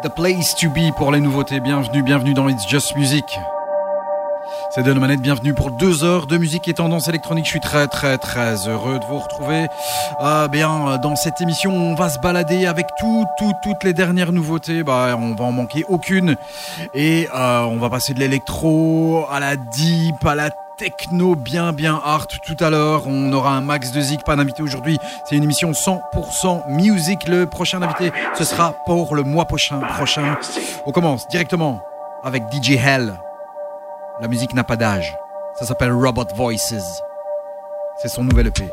The place to be pour les nouveautés. Bienvenue, bienvenue dans It's Just Music. C'est de manette, bienvenue pour deux heures de musique et tendance électronique. Je suis très très très heureux de vous retrouver. Ah bien, dans cette émission, on va se balader avec tout, tout, toutes les dernières nouveautés. Bah, on va en manquer aucune. Et euh, on va passer de l'électro à la deep, à la techno bien bien hard tout à l'heure. On aura un max de zik, pas d'invité aujourd'hui. C'est une émission 100% music. Le prochain invité, ce sera pour le mois prochain. prochain. On commence directement avec DJ Hell. La musique n'a pas d'âge. Ça s'appelle Robot Voices. C'est son nouvel EP.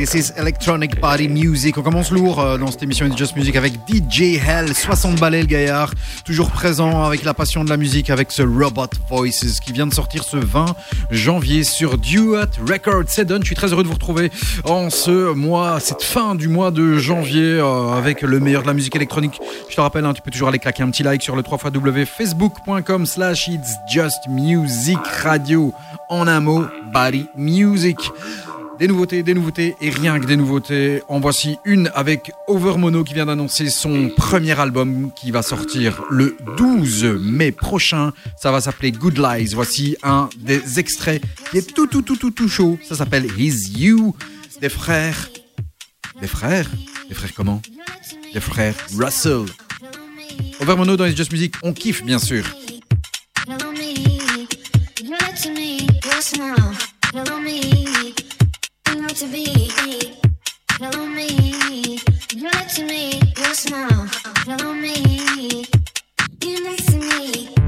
This is Electronic Party Music. On commence lourd euh, dans cette émission de Just Music avec DJ Hell, 60 balais le gaillard, toujours présent avec la passion de la musique avec ce Robot Voices qui vient de sortir ce 20 janvier sur Duet Records. C'est done. Je suis très heureux de vous retrouver en ce mois, cette fin du mois de janvier euh, avec le meilleur de la musique électronique. Je te rappelle, hein, tu peux toujours aller claquer un petit like sur le 3 facebook.com slash it's just music radio en un mot, body music. Des nouveautés, des nouveautés et rien que des nouveautés. En voici une avec Overmono qui vient d'annoncer son premier album qui va sortir le 12 mai prochain. Ça va s'appeler Good Lies. Voici un des extraits qui est tout tout tout tout tout chaud. Ça s'appelle His You des frères. Des frères? Des frères comment? Des frères Russell. Overmono dans les Just Music, on kiffe bien sûr. To be. Follow me. You're to me. Your smile. Follow me. You're next to me.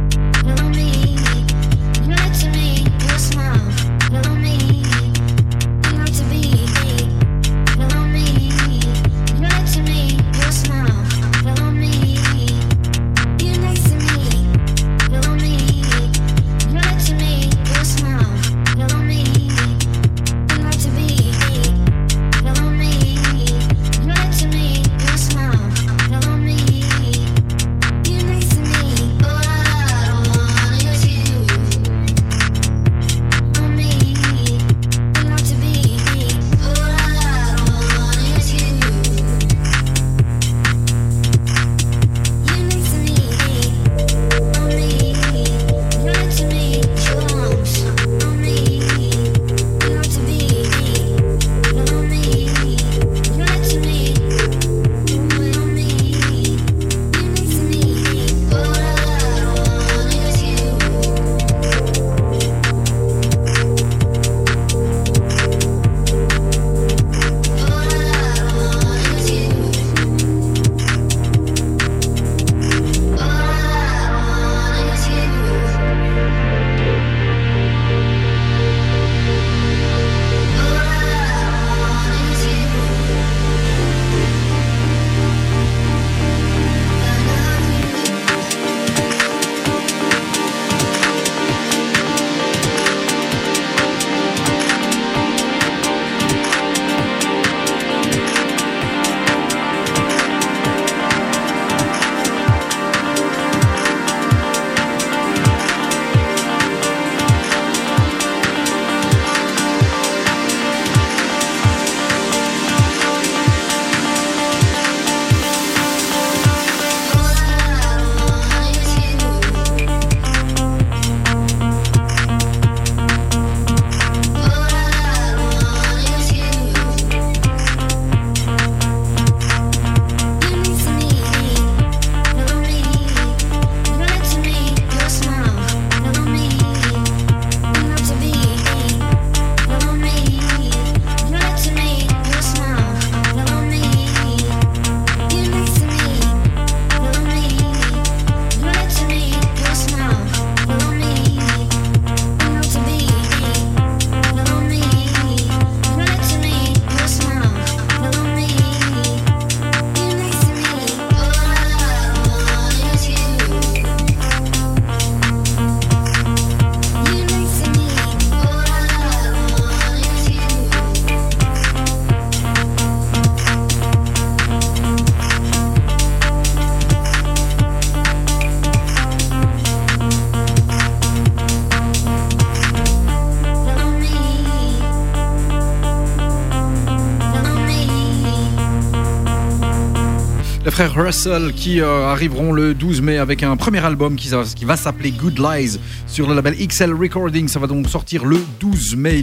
Frères Russell qui euh, arriveront le 12 mai avec un premier album qui, va- s'appeler Good Lies sur le label XL Recording. Ça va donc sortir le 12 mai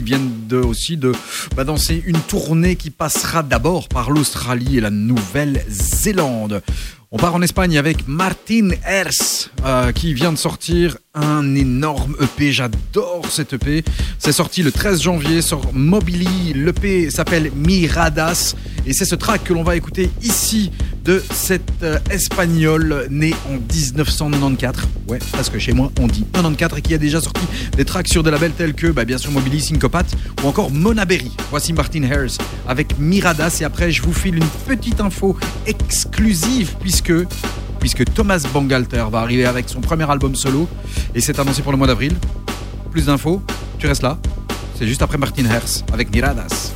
de, aussi de bah, danser une tournée qui passera d'abord par l'Australie et la Nouvelle-Zélande. On part en Espagne avec Martin Hers euh, qui vient de sortir un énorme EP. J'adore cet EP. C'est sorti le 13 janvier sur Mobili. L'EP s'appelle Miradas et c'est ce track que l'on va écouter ici de cette euh, espagnole née en 1994. Ouais, parce que chez moi on dit 94 et qui a déjà sorti des tracks sur des labels tels que bah, bien sûr Mobili, Syncopate ou encore Mona Berry. Voici Martin Harris avec Miradas et après je vous file une petite info exclusive puisque Thomas Bangalter va arriver avec son premier album solo et c'est annoncé pour le mois d'avril. Plus d'infos, tu restes là. C'est juste après Martin Harris avec Miradas.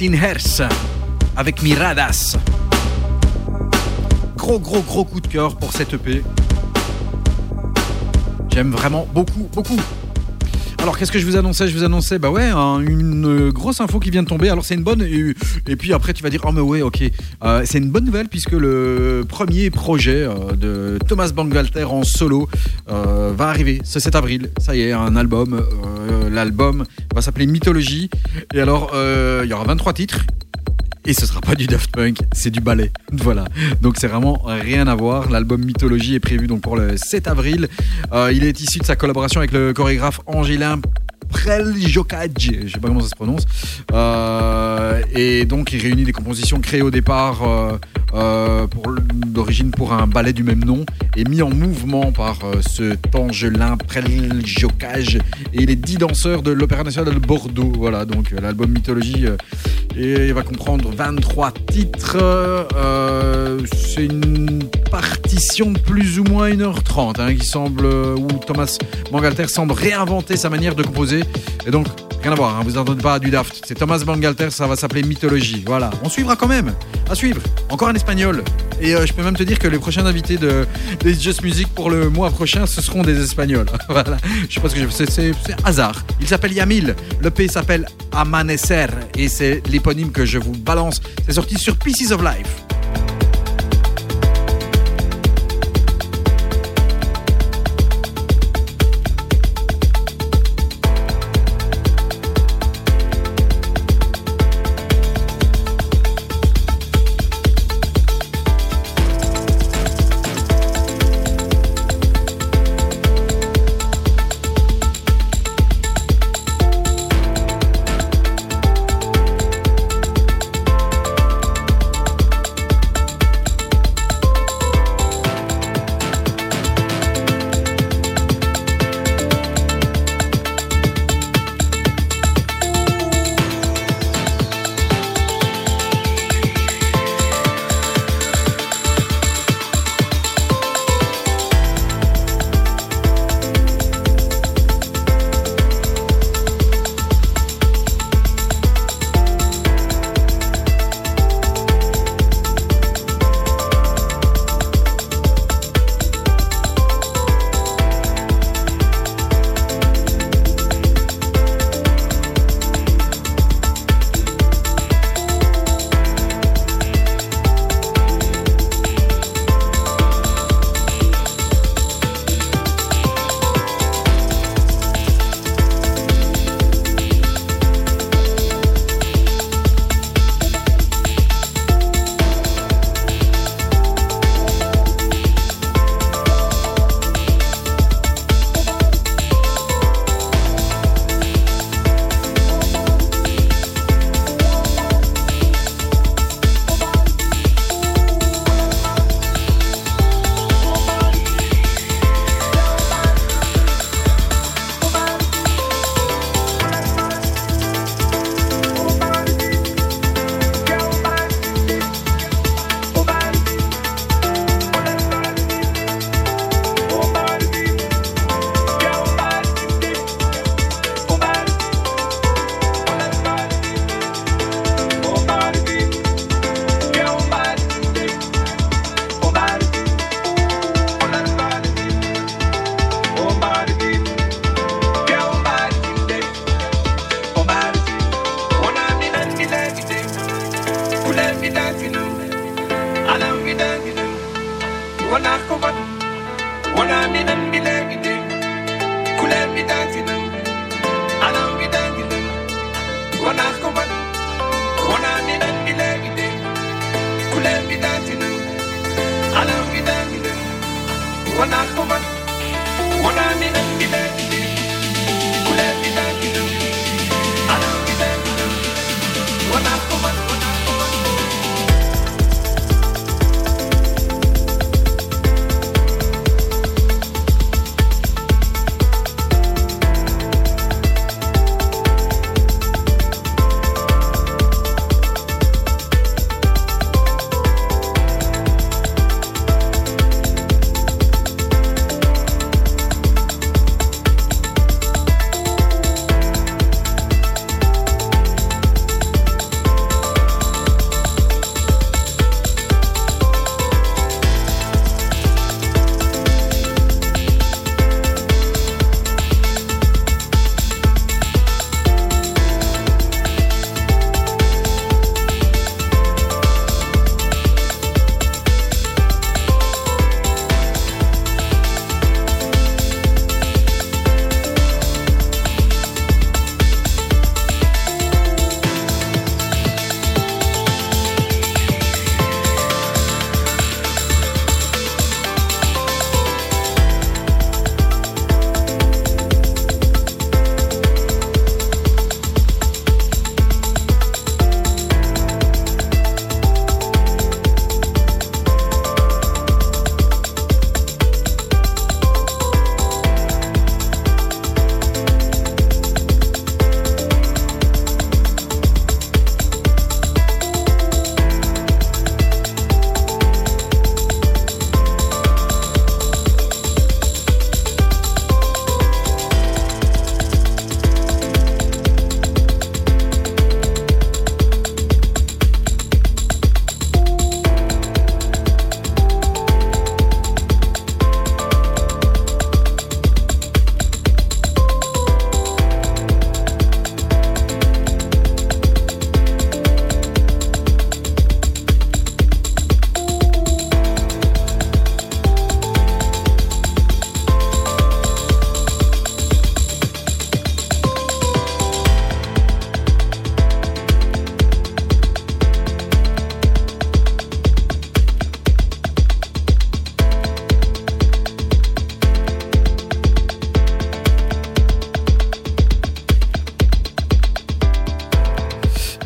Martin Hers avec Miradas. Gros, gros, gros coup de cœur pour cette EP. J'aime vraiment beaucoup, beaucoup. Alors qu'est-ce que je vous annonçais? Je vous annonçais bah ouais hein, une grosse info qui vient de tomber. Alors c'est une bonne et, puis après tu vas dire oh mais ouais ok euh, c'est une bonne nouvelle puisque le premier projet euh, de Thomas Bangalter en solo euh, va arriver ce 7 avril. Ça y est un album l'album va s'appeler Mythologie. Et alors, euh, il y aura 23 titres. Et ce sera pas du Daft Punk, c'est du ballet. Voilà. Donc c'est vraiment rien à voir. L'album Mythologie est prévu donc pour le 7 avril. Euh, il est issu de sa collaboration avec le chorégraphe Angelin Preljokaj, je sais pas comment ça se prononce. Euh, et donc il réunit des compositions créées au départ euh, d'origine pour un ballet du même nom et mis en mouvement par euh, ce Angelin Preljokaj et les dix danseurs de l'Opéra National de Bordeaux. Voilà, donc euh, l'album Mythologie euh, et il va comprendre 23 titres. C'est une partition de plus ou moins 1h30 hein, qui semble, où Thomas Bangalter semble réinventer sa manière de composer. Et donc, rien à voir, hein, vous n'entendez pas du Daft. C'est Thomas Bangalter, ça va s'appeler Mythologie. Voilà, on suivra quand même. À suivre. Encore un espagnol. Et euh, je peux même te dire que les prochains invités de Just Music pour le mois prochain, ce seront des espagnols. voilà. Je ce que c'est, hasard. Il s'appelle Yamil. Le P s'appelle Amanecer. Et c'est l'éponyme que je vous balance. C'est sorti sur Pieces of Life.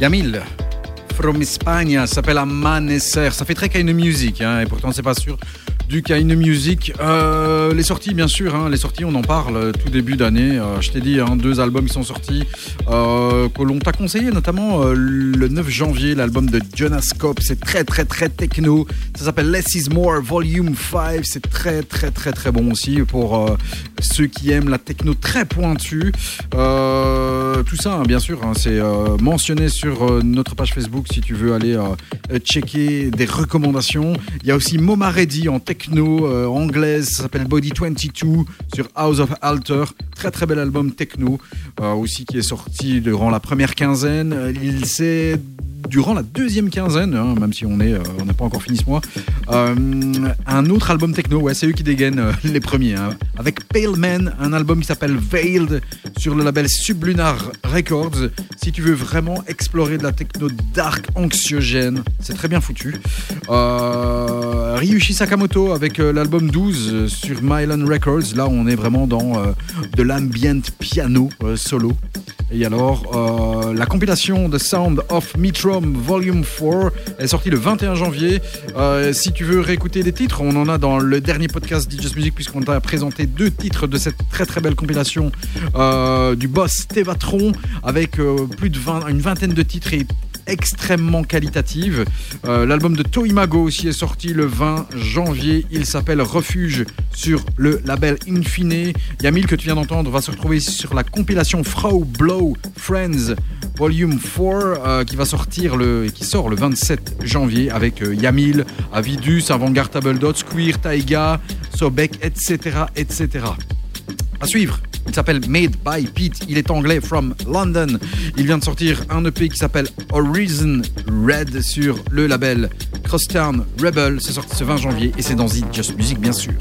Yamil, from Espagne, s'appelle Amanecer. Ça fait très kind music, hein, et pourtant c'est pas sûr du kind music. Euh, les sorties, bien sûr, hein, les sorties, on en parle euh, tout début d'année. Euh, je t'ai dit, hein, deux albums qui sont sortis, euh, que l'on t'a conseillé, notamment le 9 janvier, l'album de Jonas Cope. C'est très, très, très techno. Ça s'appelle Less is More Volume 5. C'est très, très, très, très bon aussi pour ceux qui aiment la techno très pointue. Euh, tout ça, hein, bien sûr, hein, c'est euh, mentionné sur euh, notre page Facebook si tu veux aller euh, checker des recommandations. Il y a aussi Moma Reddy en techno euh, anglaise, ça s'appelle Body 22 sur House of Alter. Très très bel album techno euh, aussi qui est sorti durant la première quinzaine. Euh, Il s'est durant la deuxième quinzaine, hein, même si on est, euh, n'a pas encore fini ce mois, euh, un autre album techno. Ouais, c'est eux qui dégainent euh, les premiers. avec Pale Man, un album qui s'appelle Veiled sur le label Sublunar Records. Si tu veux vraiment explorer de la techno dark anxiogène, c'est très bien foutu. Euh, Ryushi Sakamoto avec euh, l'album 12 sur Mylan Records. Là, on est vraiment dans euh, de l'ambient piano euh, solo. Et alors, euh, la compilation The Sound of Metrum Volume 4 est sortie le 21 janvier. Euh, si tu veux réécouter des titres, on en a dans le dernier podcast DJ Music puisqu'on t'a présenté deux titres de cette très très belle compilation euh, du boss Tevatron avec plus de 20, une vingtaine de titres et extrêmement qualitative. Euh, L'album de Toimago aussi est sorti le 20 janvier. Il s'appelle Refuge sur le label Infine. Yamil que tu viens d'entendre va se retrouver sur la compilation Frau Blow Friends Volume 4 euh, qui va sortir le, sort le 27 janvier avec euh, Yamil, Avidus, Avantgarde Table Dot, Squeer, Taiga, Sobek, etc. etc. À suivre. Il s'appelle Made by Pete. Il est anglais from London. Il vient de sortir un EP qui s'appelle Horizon Red sur le label Crosstown Rebel. C'est sorti ce 20 janvier et c'est dans It Just Music, bien sûr.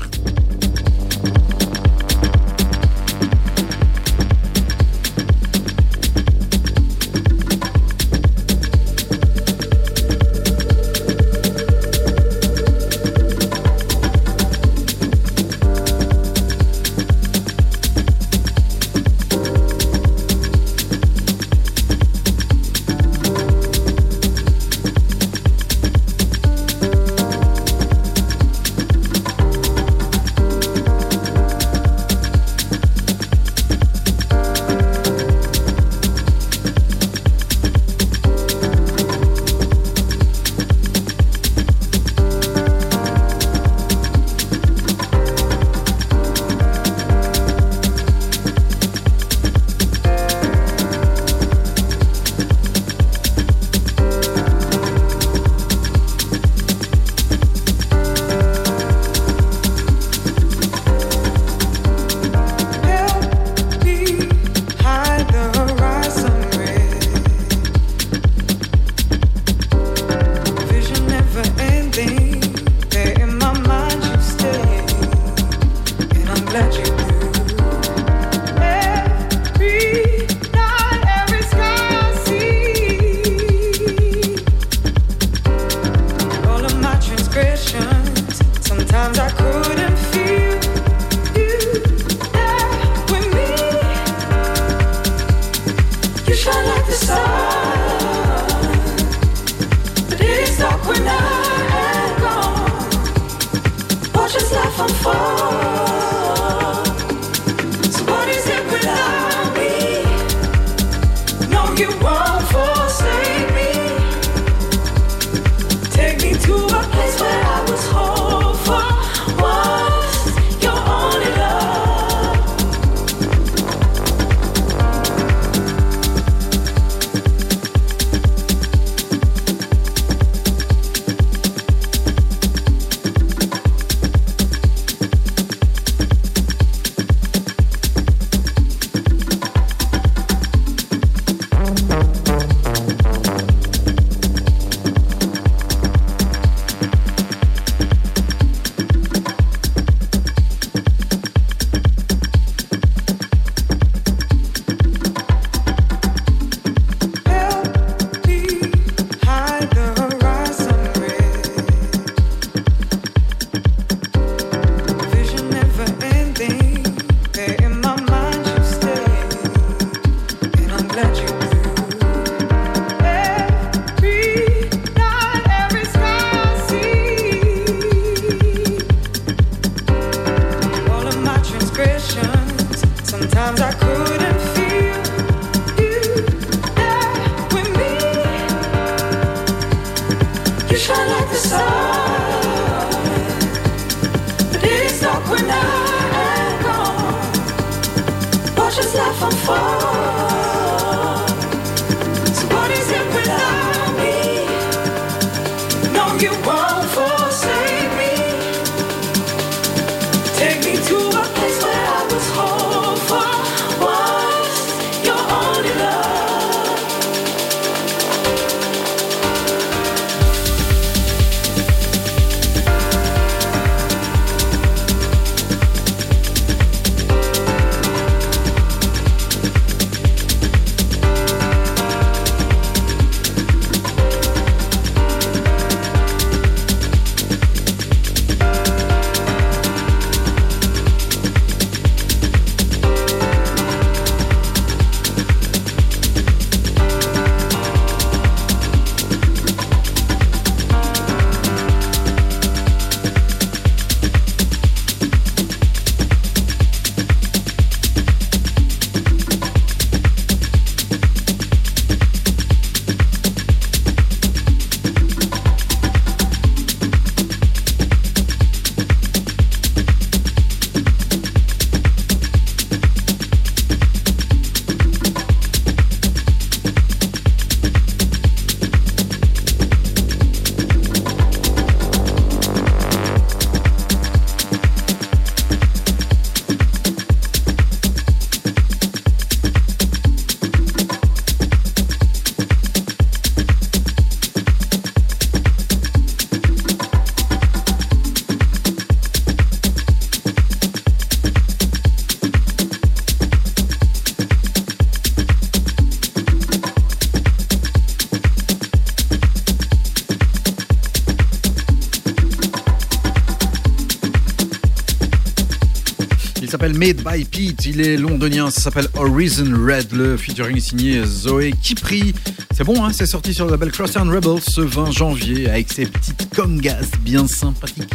Ça s'appelle Horizon Red, le featuring signé Zoé Kipri. C'est bon, hein, c'est sorti sur le label Cross and Rebels ce 20 janvier avec ses petites congas bien sympathiques.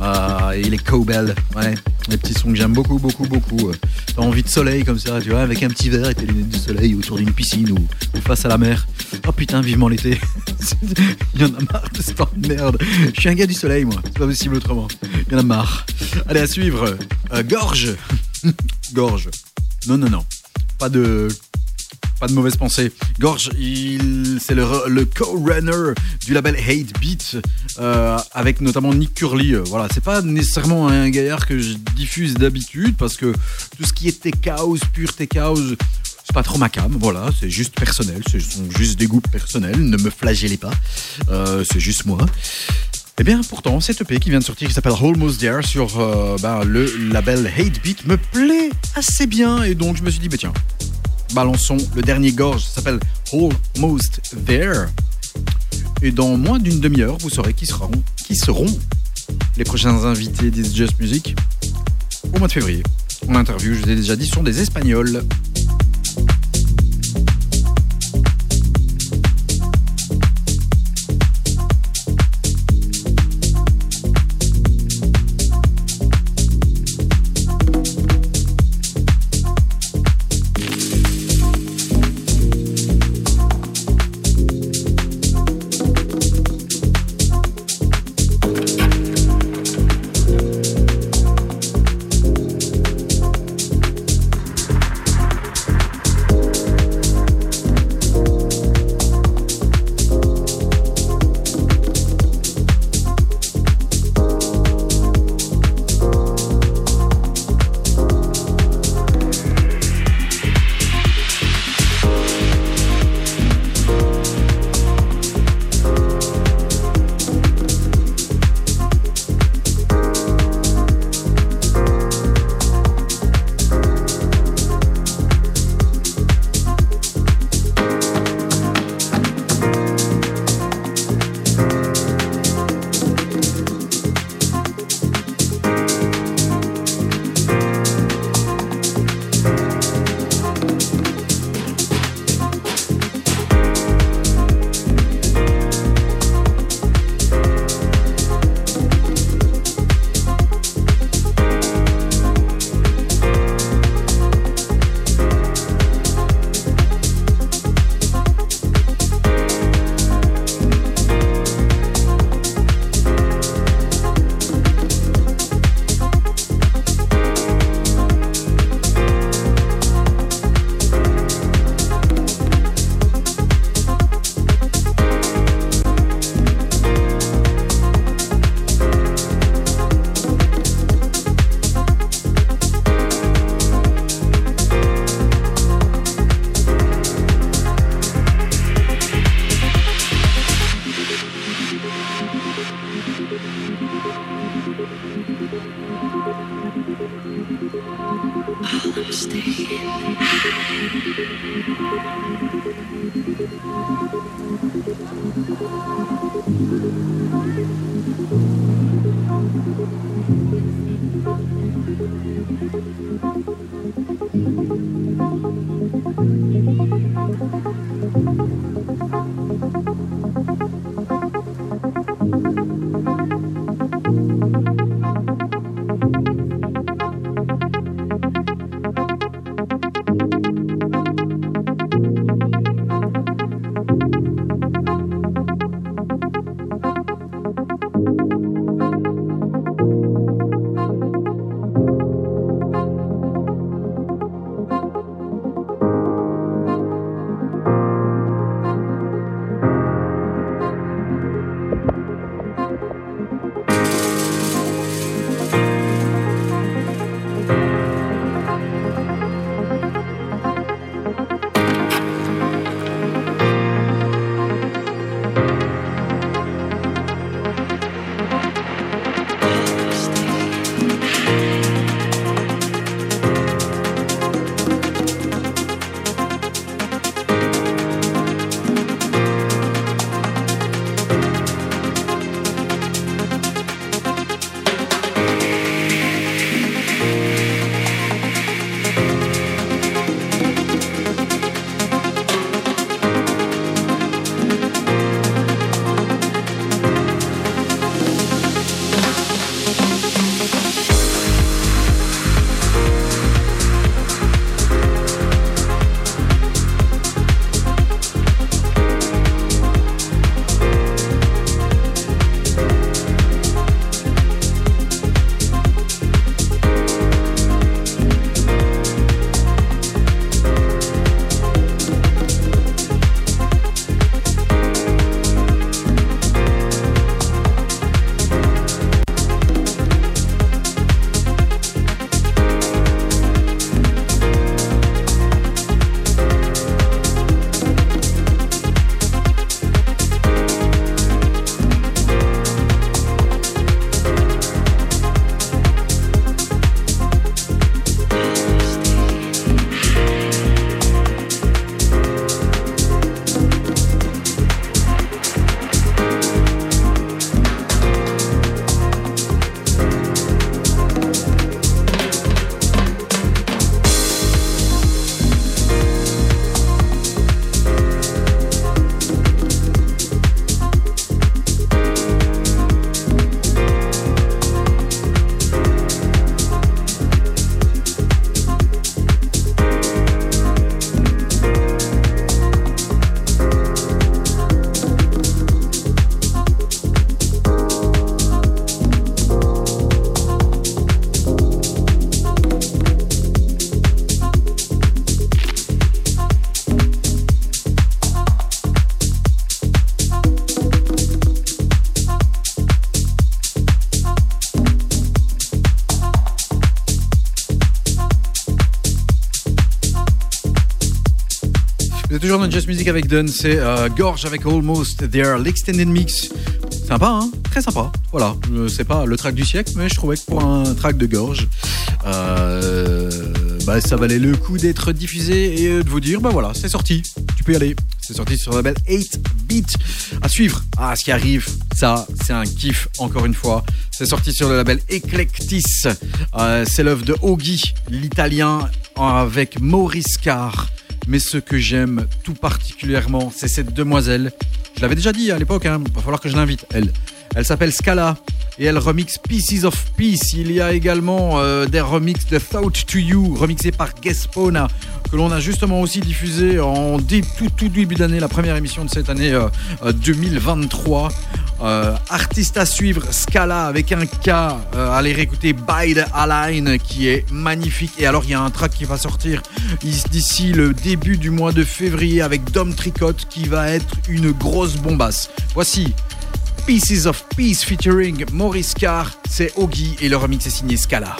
Ah, et les cowbells, ouais, les petits sons que j'aime beaucoup, beaucoup, beaucoup. T'as envie de soleil comme ça, tu vois, avec un petit verre et tes lunettes de soleil autour d'une piscine ou, ou face à la mer. Oh putain, vivement l'été. Il y en a marre de cette merde. Je suis un gars du soleil, moi. C'est pas possible autrement. Il y en a marre. Allez, à suivre. Euh, gorge. Gorge. Non, non, non. Pas de. Pas de mauvaise pensée. Gorge, il, c'est le, le co-runner du label Hate Beat, euh, avec notamment Nick Curly. Voilà, c'est pas nécessairement un gaillard que je diffuse d'habitude, parce que tout ce qui est tech house, pur tech house, c'est pas trop ma cam, voilà, c'est juste personnel, ce sont juste des goûts personnels, ne me flagellez pas, euh, c'est juste moi. Eh bien, pourtant, cette EP qui vient de sortir, qui s'appelle Almost There sur euh, ben, le label Hate Beat, me plaît assez bien, et donc je me suis dit, bah tiens, balançons le dernier gorge, ça s'appelle Almost There. Et dans moins d'une demi-heure, vous saurez qui seront, qui seront les prochains invités d'It's Just Music au mois de février. En interview, je vous ai déjà dit, sont des Espagnols. Avec Dun, c'est euh, Gorge avec Almost There, l'extended mix. Sympa, hein? Très sympa. Voilà, Euh, c'est pas le track du siècle, mais je trouvais que pour un track de Gorge, euh, bah, ça valait le coup d'être diffusé et de vous dire, bah voilà, c'est sorti. Tu peux y aller. C'est sorti sur le label 8 Beat. À suivre. Ah, ce qui arrive, ça, c'est un kiff, encore une fois. C'est sorti sur le label Eclectis. C'est l'œuvre de Ogi, l'italien, avec Maurice Carr. Mais ce que j'aime tout particulièrement, c'est cette demoiselle. Je l'avais déjà dit à l'époque, il va falloir que je l'invite, elle. Elle s'appelle Scala et elle remixe Pieces of Peace. Il y a également euh, des remixes de Thought to You, remixés par Gespona, que l'on a justement aussi diffusé en tout, début d'année, la première émission de cette année euh, euh, 2023. Euh, artiste à suivre, Scala avec un K. Euh, allez réécouter By the Align qui est magnifique. Et alors il y a un track qui va sortir d'ici le début du mois de février avec Dom Tricotte qui va être une grosse bombasse. Voici Pieces of Peace featuring Maurice Carr, c'est Ogi et le remix est signé Scala.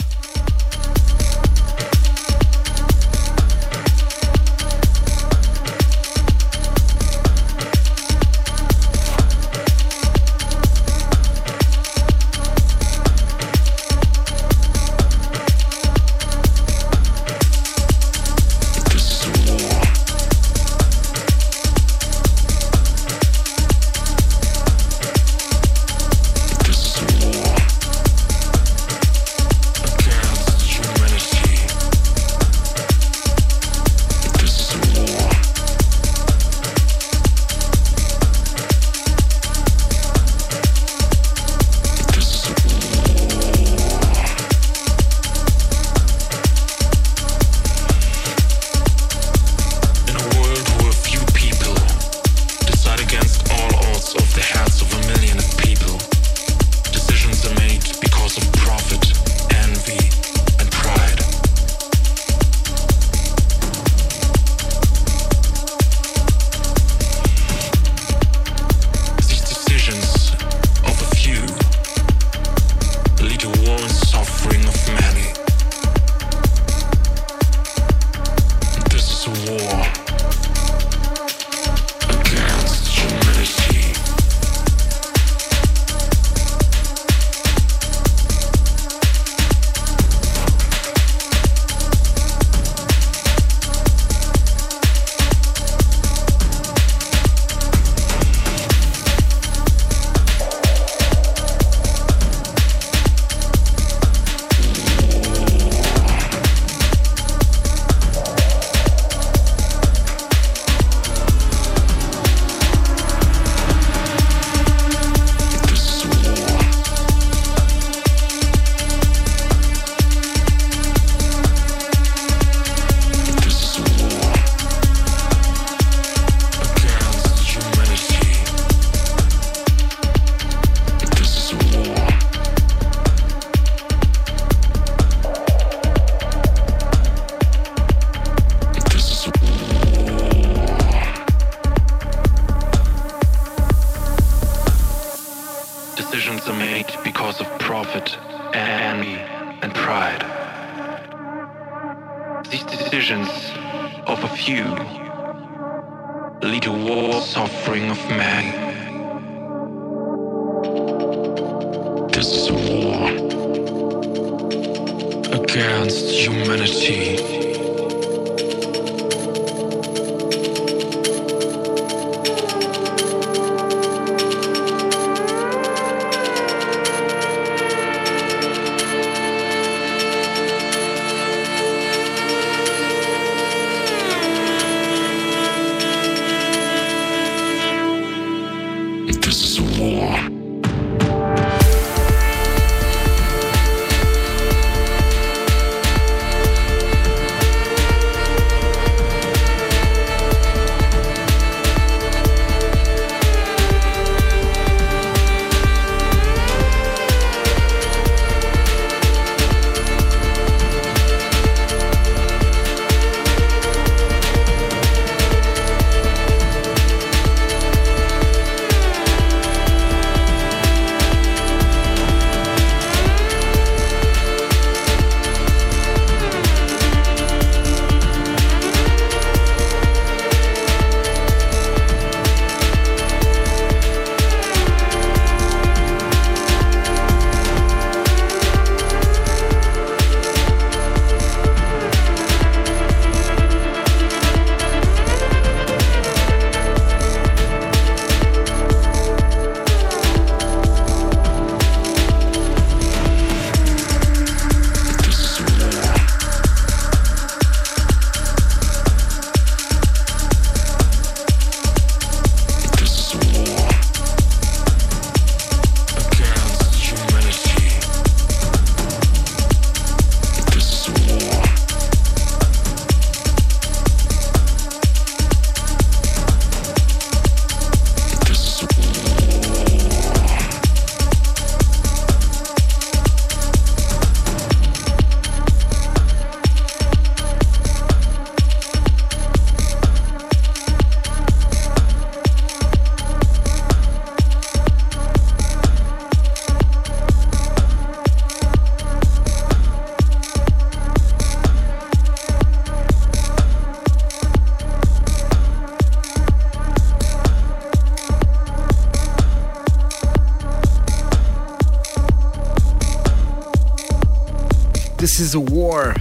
War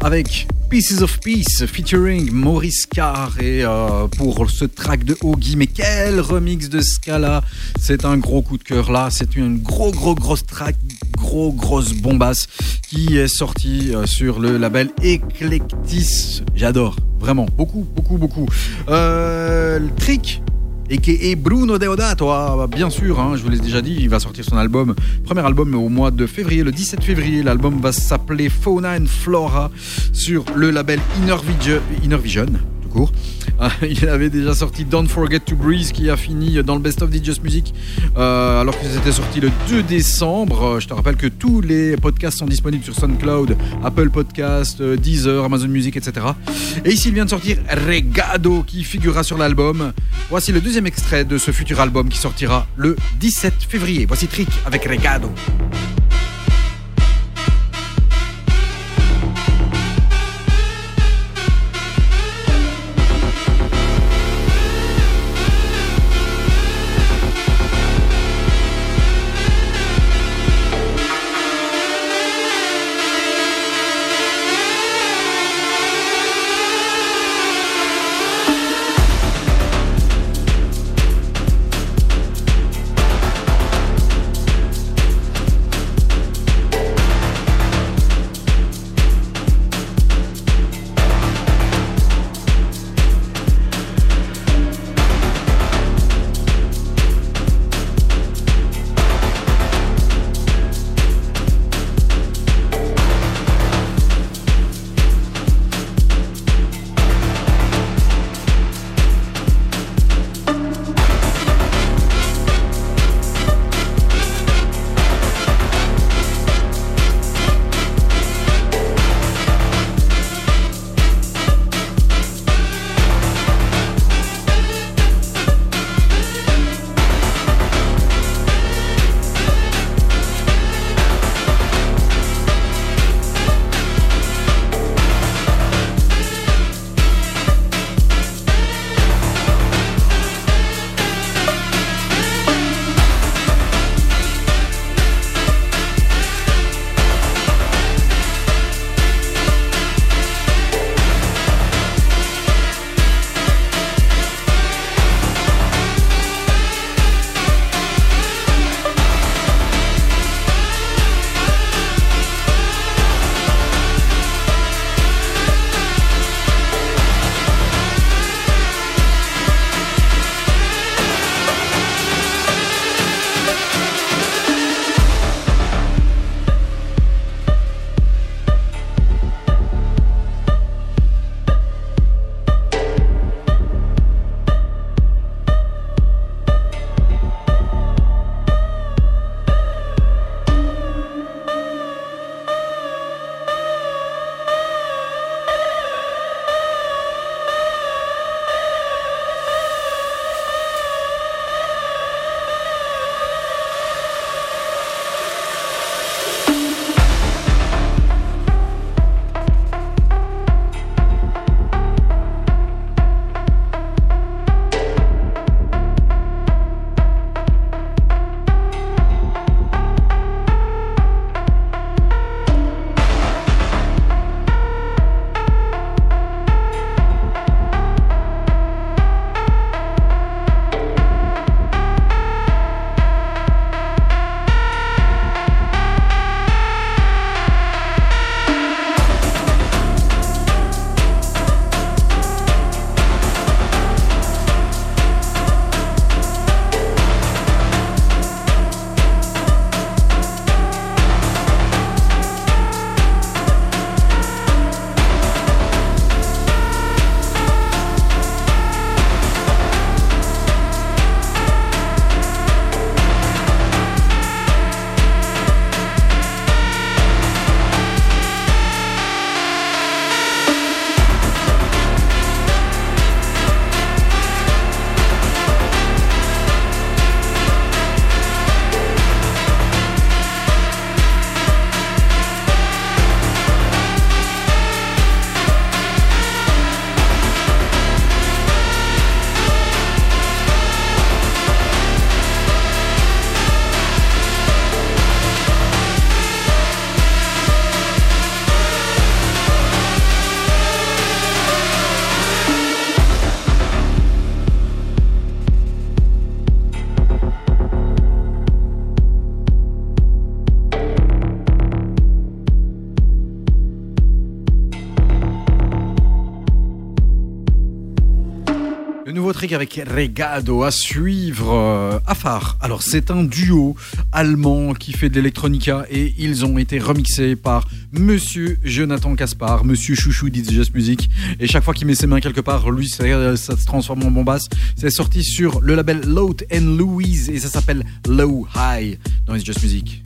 avec Pieces of Peace featuring Maurice Carr et euh, pour ce track de Ogi mais quel remix de Scala c'est un gros coup de cœur. Là c'est une gros gros grosse track gros grosse bombasse qui est sortie euh, sur le label Eclectis. J'adore vraiment. Beaucoup beaucoup beaucoup. Euh, le trick et Bruno Deodato, ah, bah, bien sûr, hein, je vous l'ai déjà dit, il va sortir son album, premier album au mois de février, le 17 février. L'album va s'appeler Fauna and Flora sur le label Inner Vision il avait déjà sorti Don't Forget to Breathe qui a fini dans le Best of Just Music euh, alors que c'était sorti le 2 décembre. Euh, Je te rappelle que tous les podcasts sont disponibles sur SoundCloud, Apple Podcast, euh, Deezer, Amazon Music, etc. Et ici il vient de sortir Regado qui figurera sur l'album. Voici le deuxième extrait de ce futur album qui sortira le 17 février. Voici Trick avec Regado. Avec Regado à suivre. euh, Afar. Alors, c'est un duo allemand qui fait de l'électronica et ils ont été remixés par Monsieur Jonathan Caspar, Monsieur Chouchou d'It's Music. Et chaque fois qu'il met ses mains quelque part, lui, ça, ça se transforme en bombasse. C'est sorti sur le label Load and Louise et ça s'appelle Low High dans It's Just Music.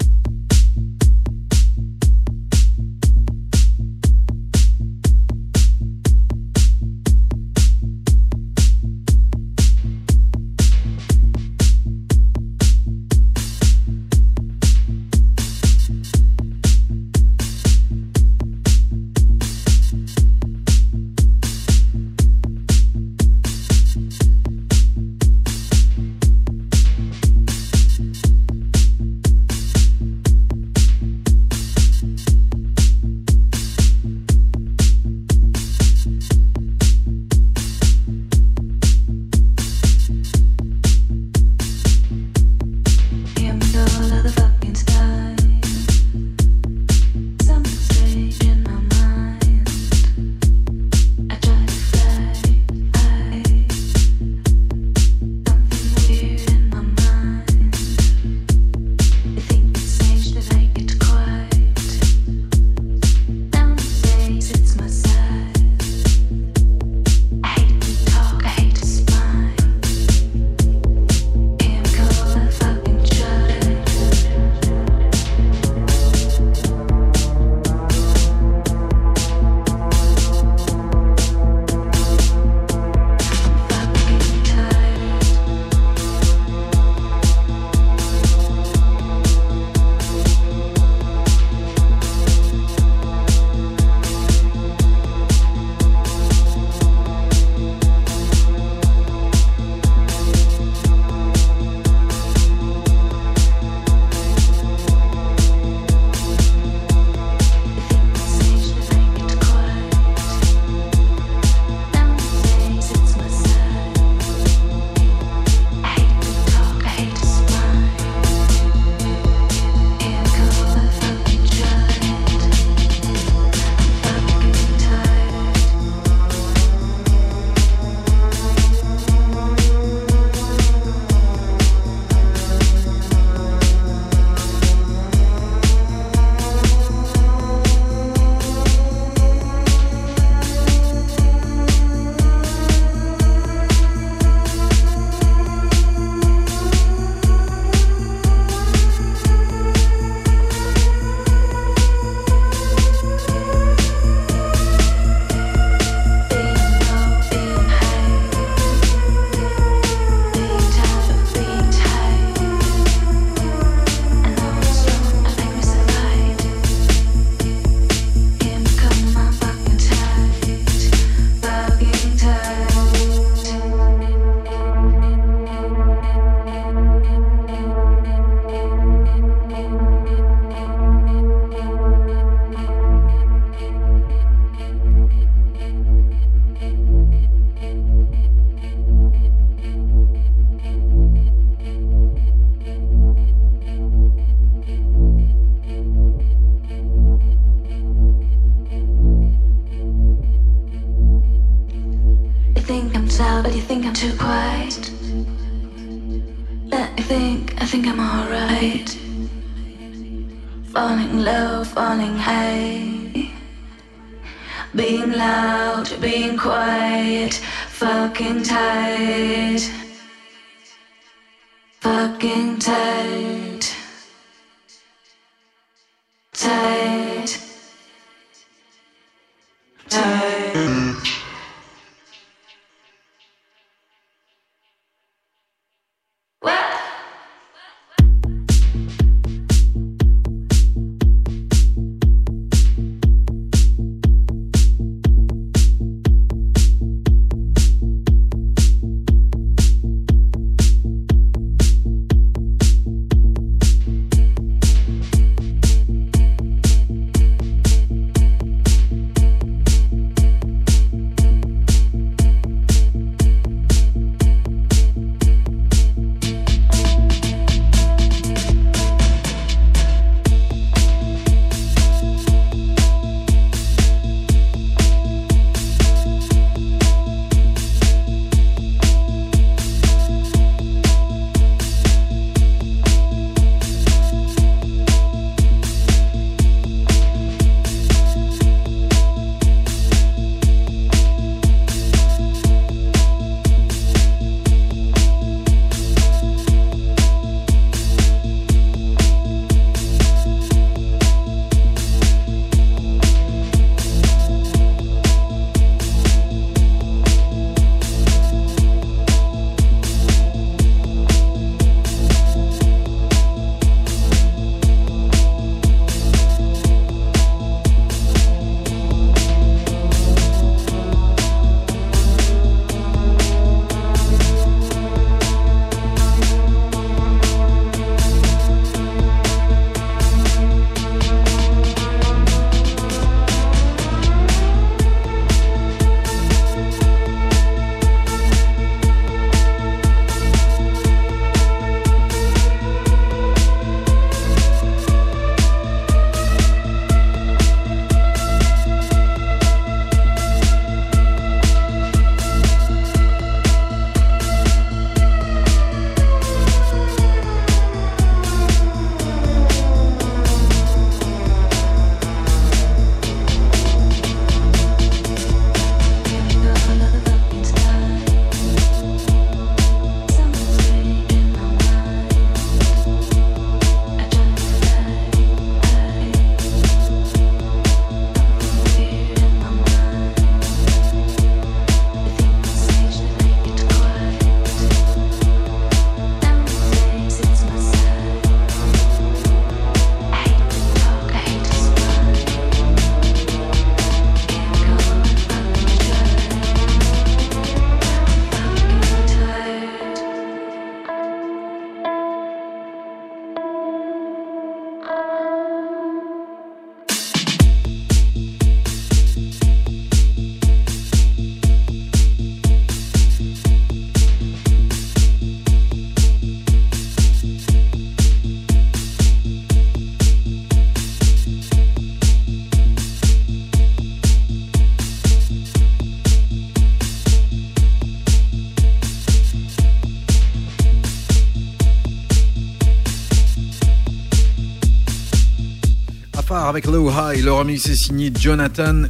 Avec Low High. Le remix est signé Jonathan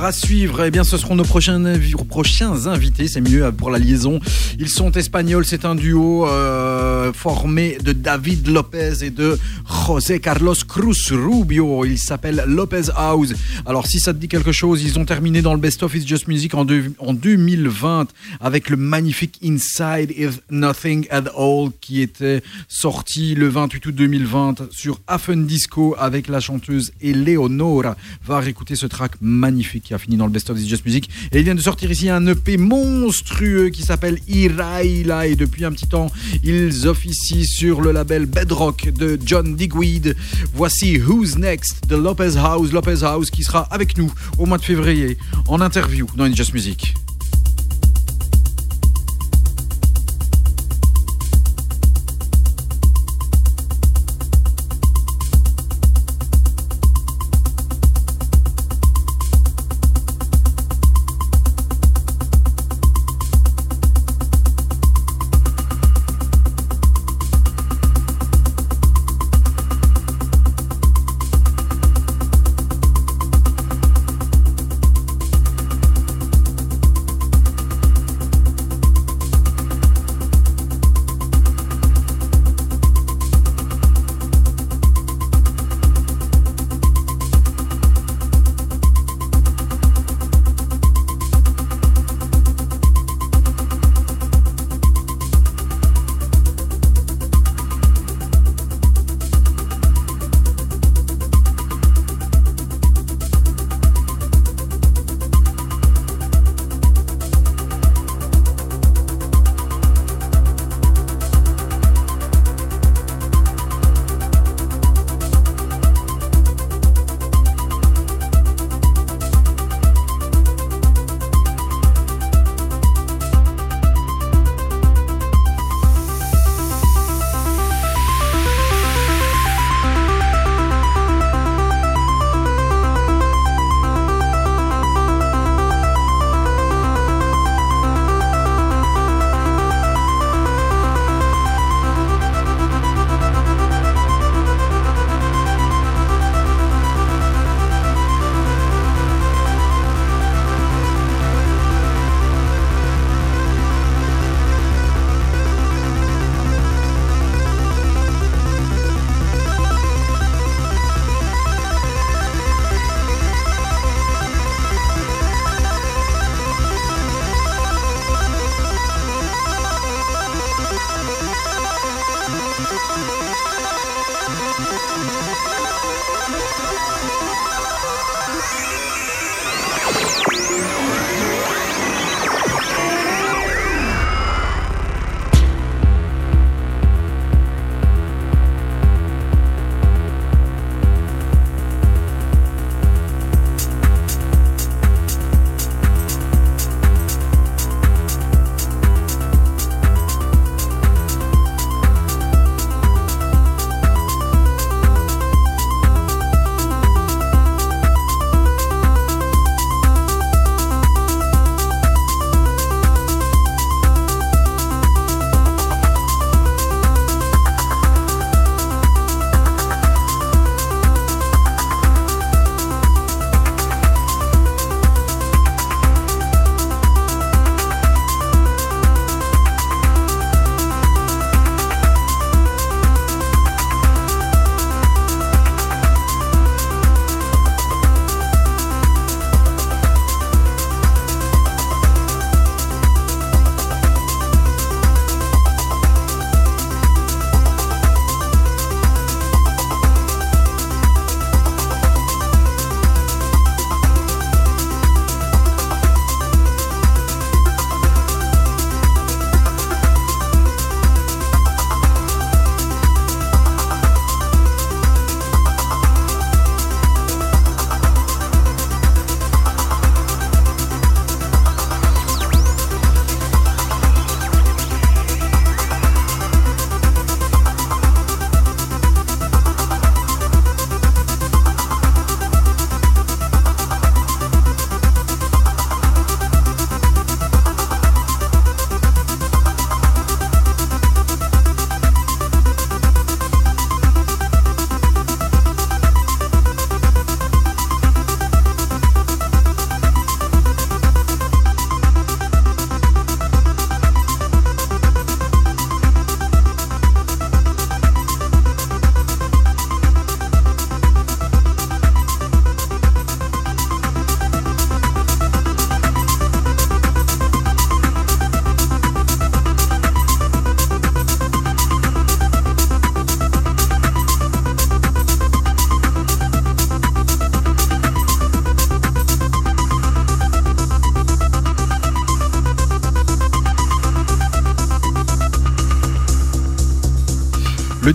À suivre, eh bien, ce seront nos prochains, prochains invités. C'est mieux pour la liaison. Ils sont espagnols. C'est un duo euh, formé de David Lopez et de José Carlos Cruz Rubio. Il s'appelle Lopez House. Alors, si ça te dit quelque chose, ils ont terminé dans le Best of It's Just Music en, en 2020 avec le magnifique Inside Is Nothing at All qui était sorti le 28 août 2020 sur Affen Disco avec la chanteuse Eleonora. Va réécouter ce track magnifique qui a fini dans le Best of It's Just Music. Et il vient de sortir ici un EP monstrueux qui s'appelle Iraila et depuis un petit temps, ils officient sur le label Bedrock de John Digweed. Voici Who's Next de Lopez House. Lopez House qui sera avec nous au mois de février en interview dans Just Music.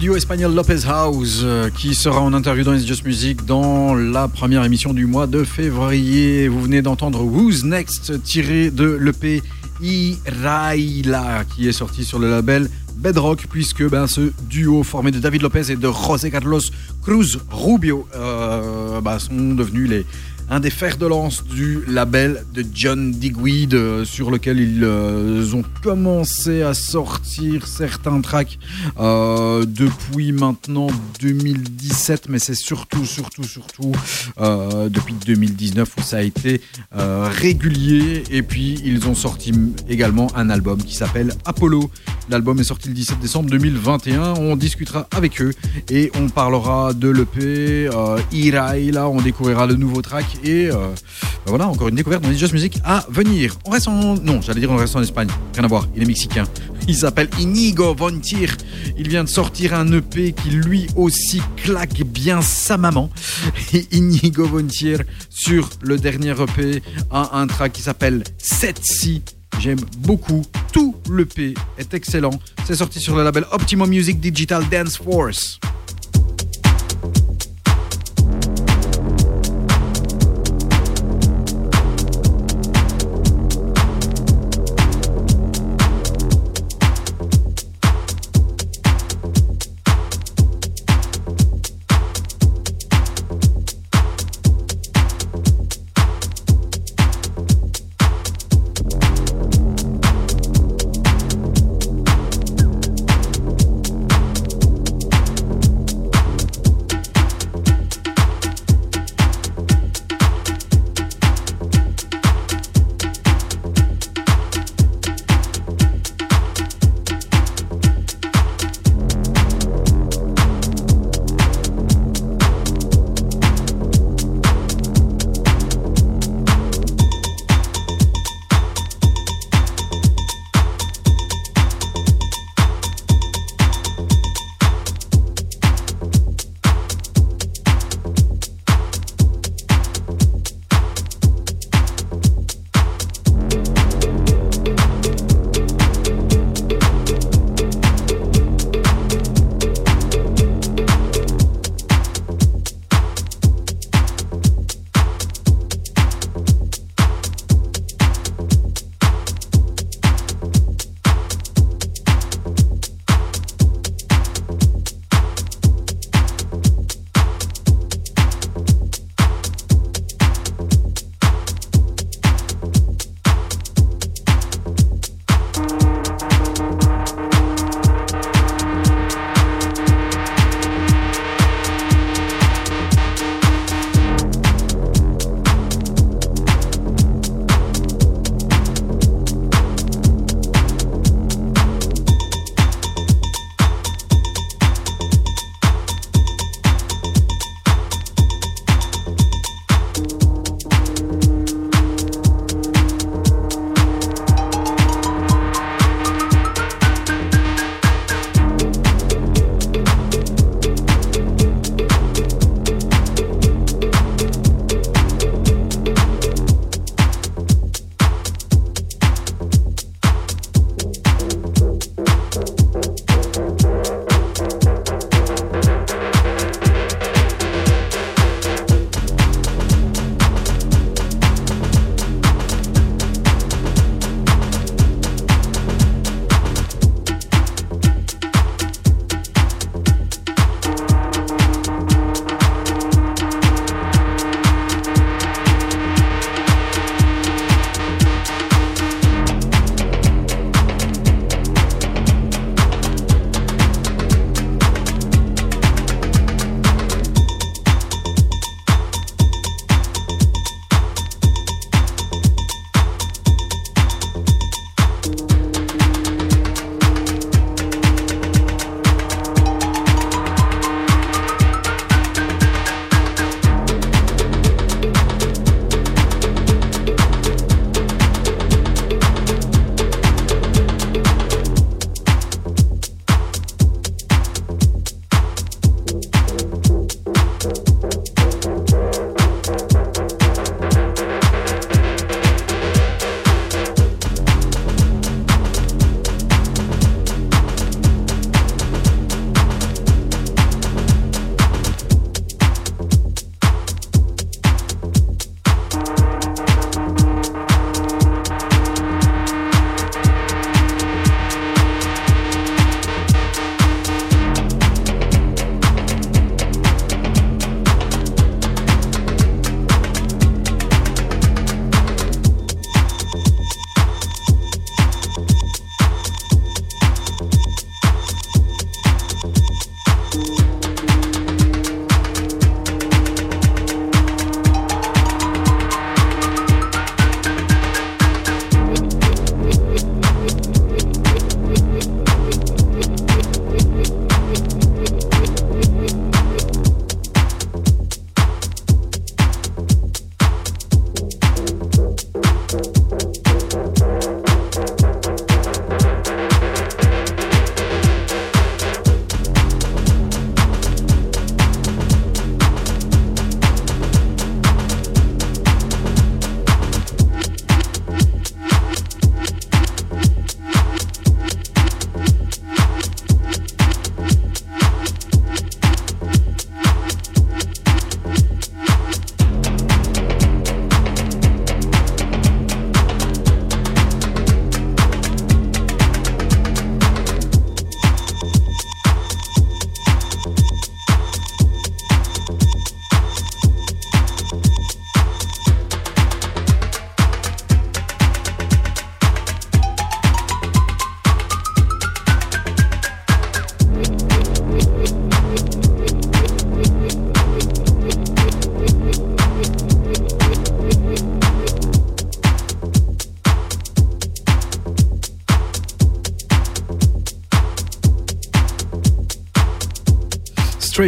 Duo espagnol Lopez House euh, qui sera en interview dans It's Just Music dans la première émission du mois de février. Vous venez d'entendre Who's Next tiré de l'EP Iraila qui est sorti sur le label Bedrock puisque ben, ce duo formé de David Lopez et de José Carlos Cruz Rubio euh, ben, sont devenus les un des fers de lance du label de John Digweed euh, sur lequel ils euh, ont commencé à sortir certains tracks euh, depuis maintenant 2017 mais c'est surtout surtout surtout depuis 2019 où ça a été régulier. Et puis ils ont sorti également un album qui s'appelle Apollo. L'album est sorti le 17 décembre 2021 on discutera avec eux et on parlera de l'EP là. On découvrira le nouveau track et euh, ben voilà encore une découverte dans les Just Music à venir on reste en non j'allais dire on reste en Espagne rien à voir il est mexicain il s'appelle Inigo Vontir il vient de sortir un EP qui lui aussi claque bien sa maman et Inigo Vontir sur le dernier EP a un track qui s'appelle Setsi J'aime beaucoup. Tout l'EP est excellent. C'est sorti sur le label Optimum Music Digital Dance Force.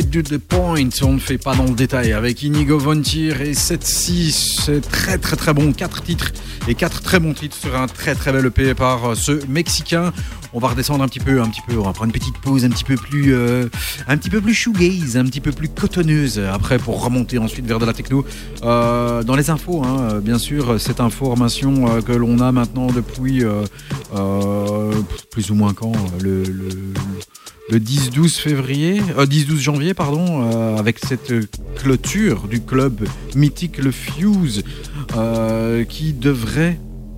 Straight the on ne fait pas dans le détail. Avec Inigo Vontier et 7-6, c'est très très très bon. Quatre titres et quatre très bons titres sur un très très bel EP par euh, ce Mexicain. On va redescendre un petit peu, un petit peu, on va prendre une petite pause un petit peu plus, euh, un petit peu plus shoegaze, un petit peu plus cotonneuse après pour remonter ensuite vers de la techno. Euh, dans les infos, hein, bien sûr, cette information que l'on a maintenant depuis plus ou moins quand le, le 10-12 février, euh, 10-12 janvier, pardon, euh, avec cette clôture du club mythique le Fuse, euh, qui devrait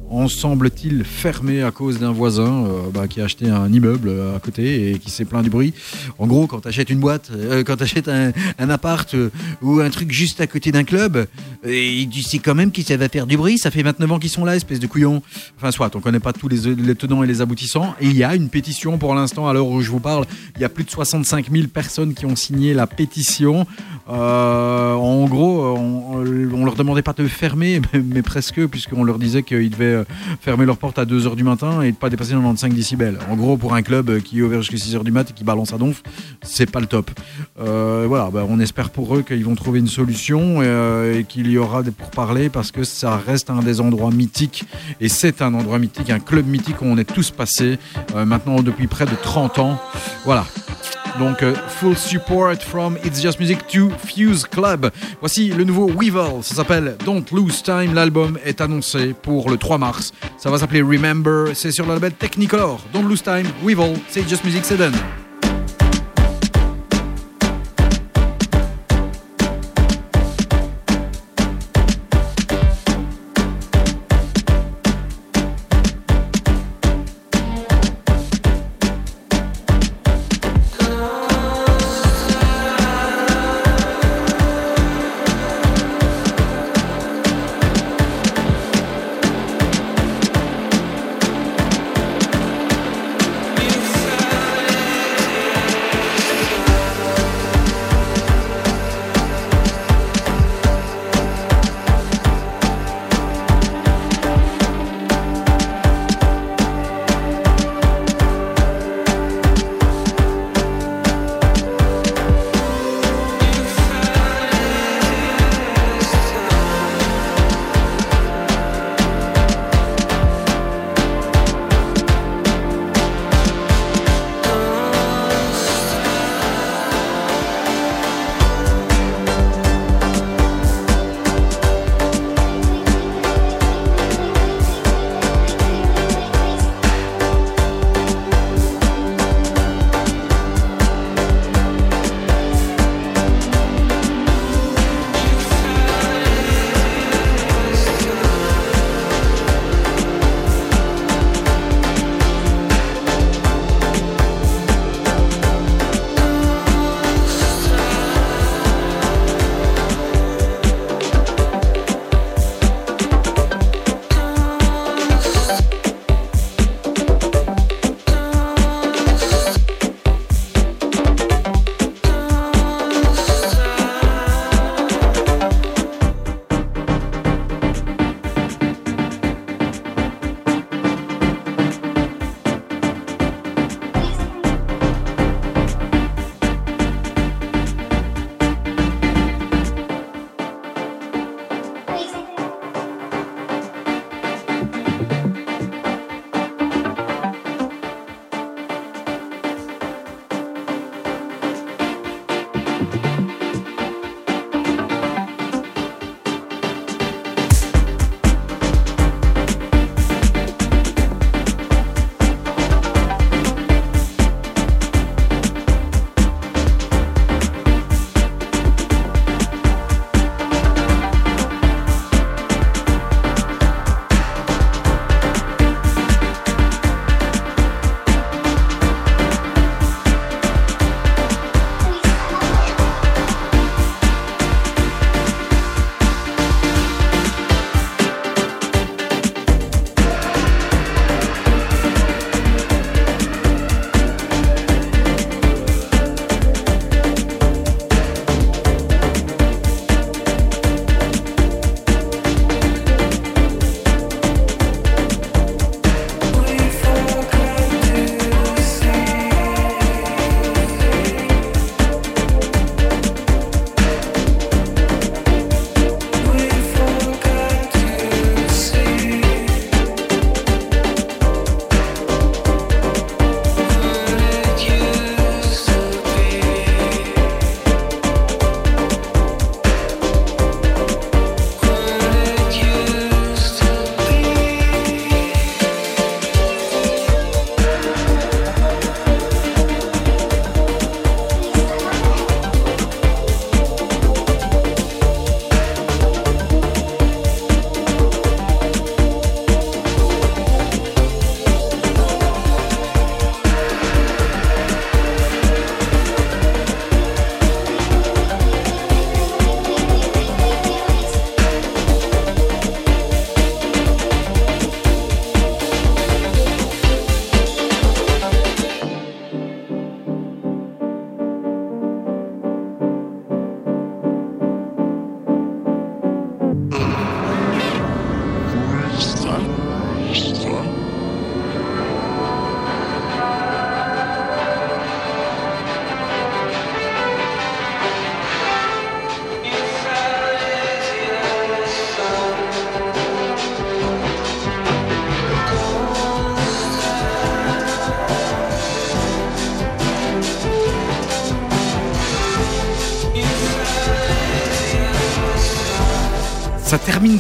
en semble-t-il fermer à cause d'un voisin euh, bah, qui a acheté un immeuble à côté et qui s'est plaint du bruit. En gros, quand tu achètes une boîte, euh, quand tu achètes un, un appart euh, ou un truc juste à côté d'un club, et tu sais quand même ça va faire du bruit, ça fait 29 ans qu'ils sont là, espèce de couillon. Enfin, soit, on connaît pas tous les, tenants et les aboutissants. Et il y a une pétition pour l'instant, à l'heure où je vous parle, il y a plus de 65 000 personnes qui ont signé la pétition. Euh, en gros, on, on leur demandait pas de fermer, mais, presque, puisqu'on leur disait qu'ils devaient euh, fermer leurs portes à 2h du matin et de pas dépasser 95 décibels. En gros, pour un club euh, qui est ouvert jusqu'à 6h du mat et qui balance à donf, c'est pas le top. Voilà, bah, on espère pour eux qu'ils vont trouver une solution euh, et qu'il y aura des pourparlers parce que ça reste un des endroits mythiques et c'est un endroit mythique, un club mythique où on est tous passés euh, maintenant depuis près de 30 ans. Voilà. Donc, euh, full support from It's Just Music to Fuse Club. Voici le nouveau Weevil. Ça s'appelle Don't Lose Time. L'album est annoncé pour le 3 mars. Ça va s'appeler Remember. C'est sur le label Technicolor. Don't Lose Time. Weevil. C'est Just Music. C'est done.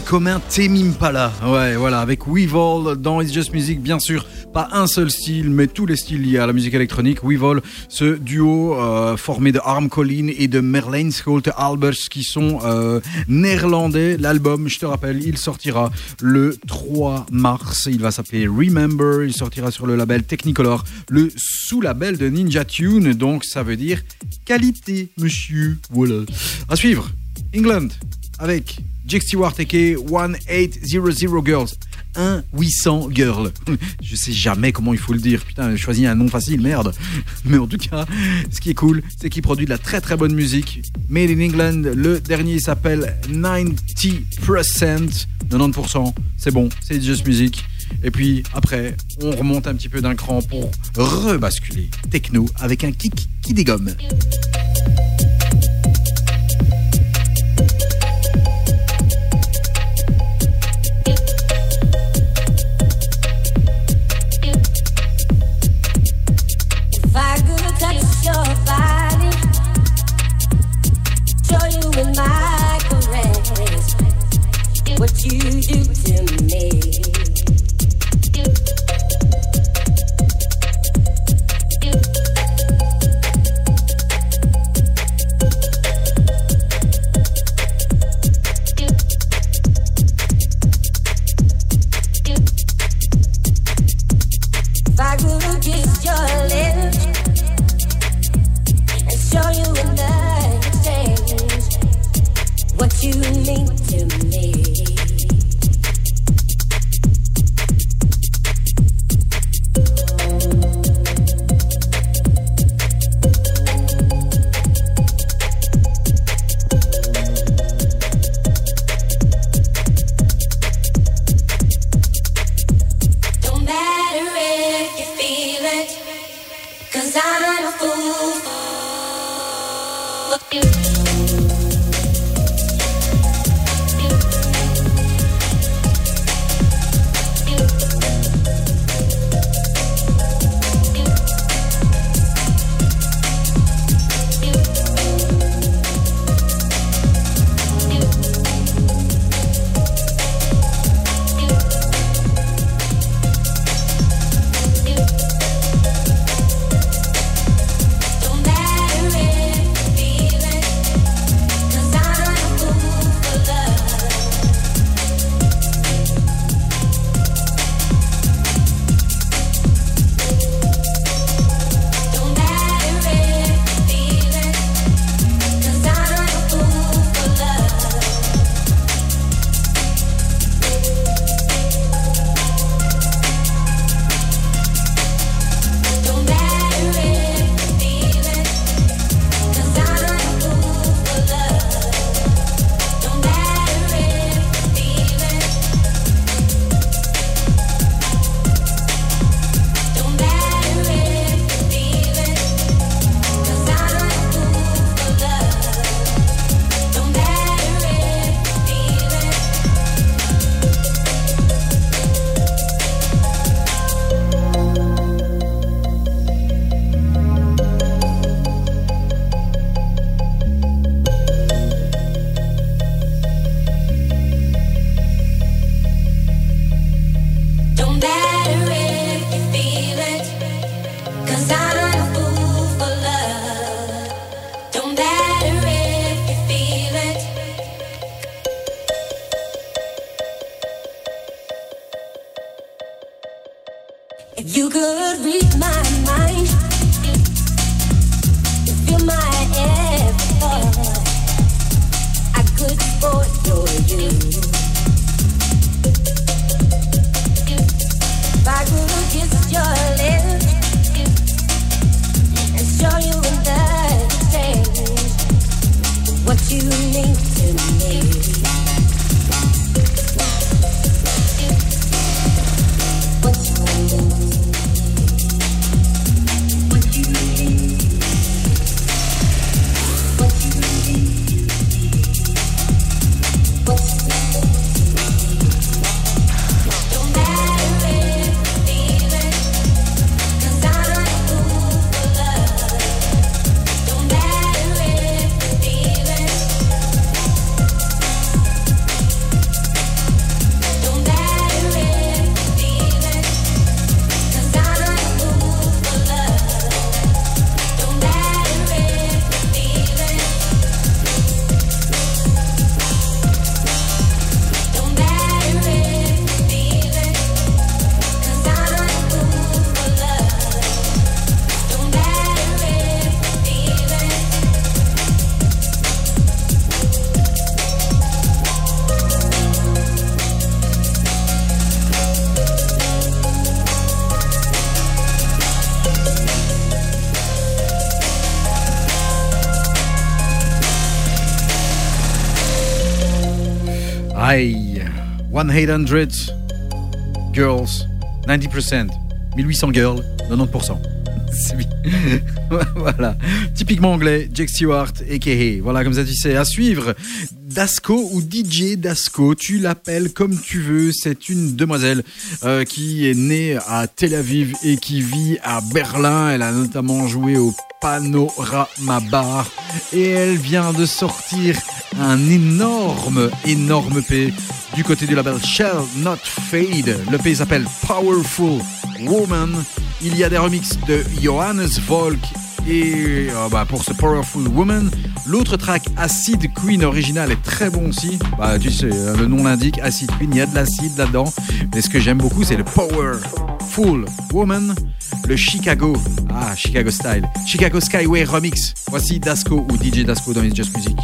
Ça termine comme un Tame Impala. Ouais, voilà, avec Weevil dans It's Just Music, bien sûr. Pas un seul style, mais tous les styles liés à la musique électronique. Weevil, ce duo euh, formé de Harm Collin et de Merlijn Scholte Albers, qui sont euh, néerlandais. L'album, je te rappelle, il sortira le 3 mars. Il va s'appeler Remember. Il sortira sur le label Technicolor, le sous-label de Ninja Tune. Donc, ça veut dire qualité, monsieur. Voilà. À suivre, England, avec Jake Stewart et 1800 Girls. 1 800 Girl. Je sais jamais comment il faut le dire. Putain, j'ai choisi un nom facile, merde. Mais en tout cas, ce qui est cool, c'est qu'il produit de la très très bonne musique. Made in England, le dernier s'appelle 90%. 90%, c'est bon, c'est Just Music. Et puis après, on remonte un petit peu d'un cran pour rebasculer techno avec un kick qui dégomme. To me. Aïe. 1-800 girls, 90%. 1800 girls, 90%. C'est bien. voilà. Typiquement anglais, Jake Stewart Kehe. Voilà, comme ça tu sais. À suivre, Dasco ou DJ Dasco, tu l'appelles comme tu veux. C'est une demoiselle euh, qui est née à Tel Aviv et qui vit à Berlin. Elle a notamment joué au Panorama Bar et elle vient de sortir un énorme, énorme P du côté du label Shall Not Fade. Le P s'appelle Powerful Woman. Il y a des remixes de Johannes Volk et euh, bah, pour ce Powerful Woman, l'autre track Acid Queen original est très bon aussi. Bah, tu sais, euh, le nom l'indique, Acid Queen, il y a de l'acide là-dedans. Mais ce que j'aime beaucoup, c'est le Powerful Woman, le Chicago, ah, Chicago Style, Chicago Skyway Remix. Voici Dasco ou DJ Dasco dans It's Just Music.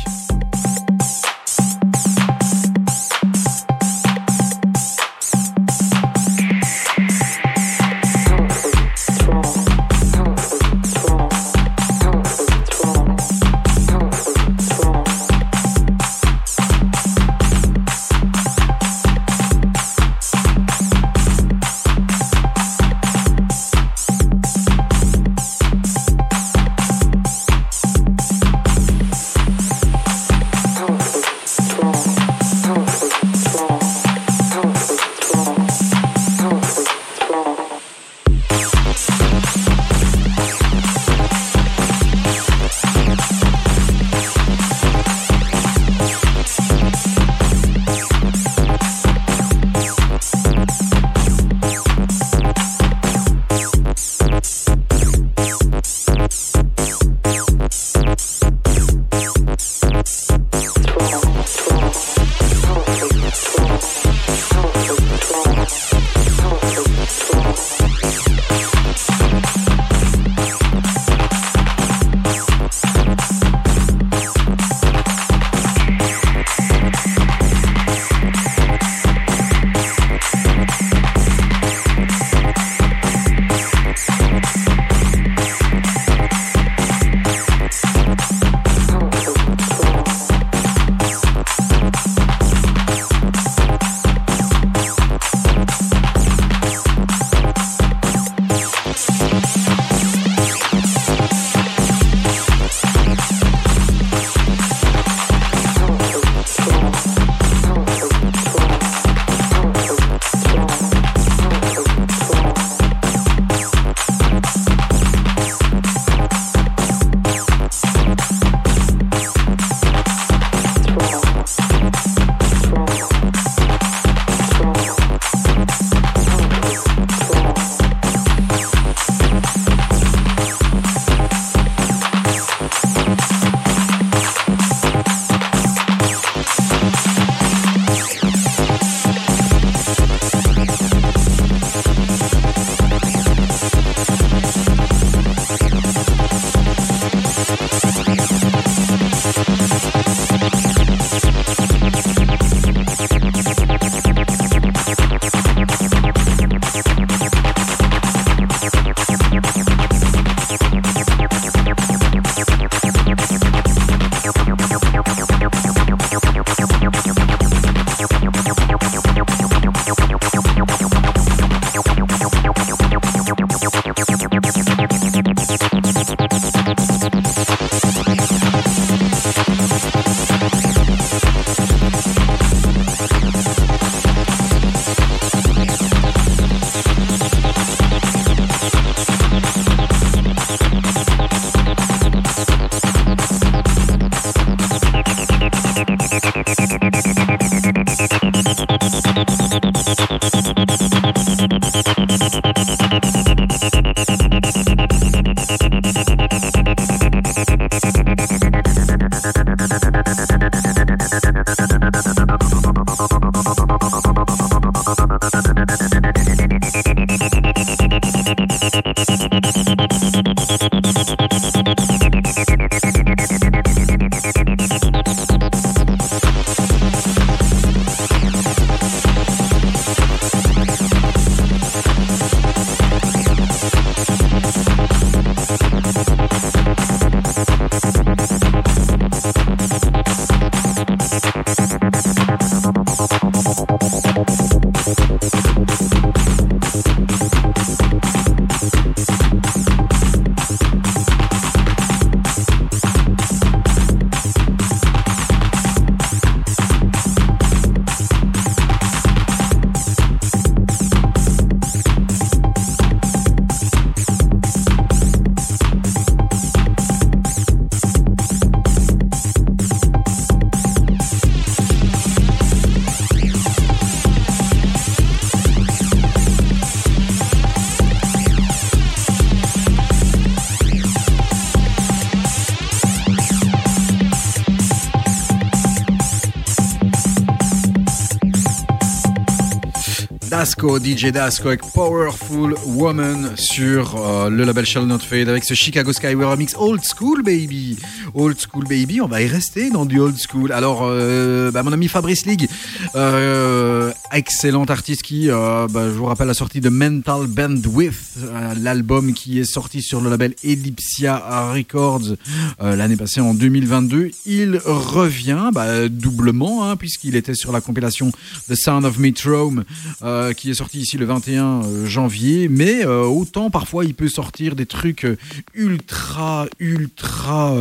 Dasco, DJ Dasco avec Powerful Woman sur euh, le label Shall Not Fade avec ce Chicago Skyway remix Old School Baby. Old School Baby, on va y rester dans du old school. Alors, euh, bah, mon ami Fabrice League, euh, excellent artiste qui, bah, je vous rappelle la sortie de Mental Bandwidth, l'album qui est sorti sur le label Ellipsia Records euh, l'année passée en 2022. Il revient bah, doublement hein, puisqu'il était sur la compilation The Sound of Metrome euh, qui est sorti ici le 21 euh, janvier. Mais autant parfois il peut sortir des trucs ultra, ultra.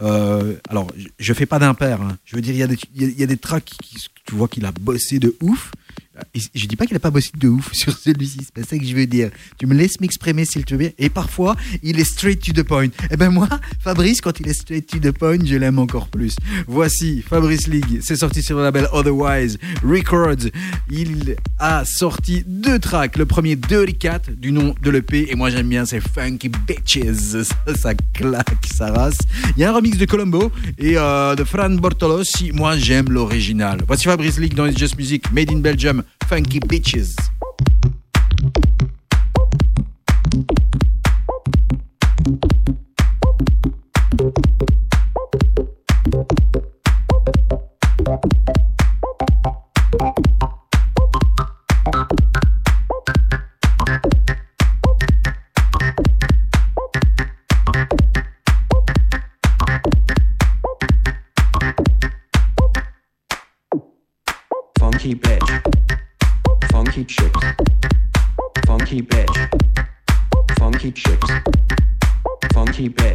alors, je- fais pas d'impair. hein. Je veux dire, il y, a y a des tracks qui, tu vois qu'il a bossé de ouf. Je dis pas qu'il a pas bossé de ouf sur celui-ci, c'est pas ça que je veux dire. Tu me laisses m'exprimer s'il te plaît. Et parfois, il est straight to the point. Et ben moi, Fabrice, quand il est straight to the je l'aime encore plus. Voici Fabrice League, c'est sorti sur le label Otherwise Records. Il a sorti deux tracks. Le premier, Dirty Cat, du nom de l'EP. Et moi, j'aime bien, c'est Funky Bitches. Ça, ça claque, ça race. Il y a un remix de Colombo et euh, de Fran Bortolossi. Moi, j'aime l'original. Voici Fabrice League dans It's Just Music, Made in Belgium, Funky Bitches. keep it.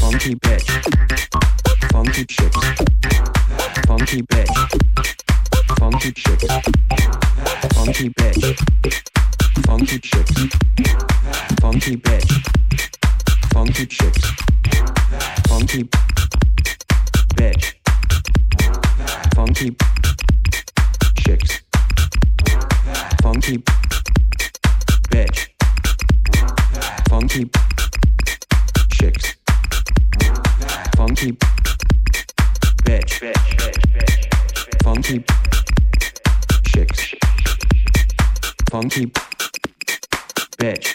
Funky bitch, funky chicks, funky bitch, funky chicks, funky bitch, funky chicks, funky bitch, funky chicks, funky bitch, funky chicks, funky bitch, funky chicks, funky. Bitch, funky. Chicks, funky. Bitch,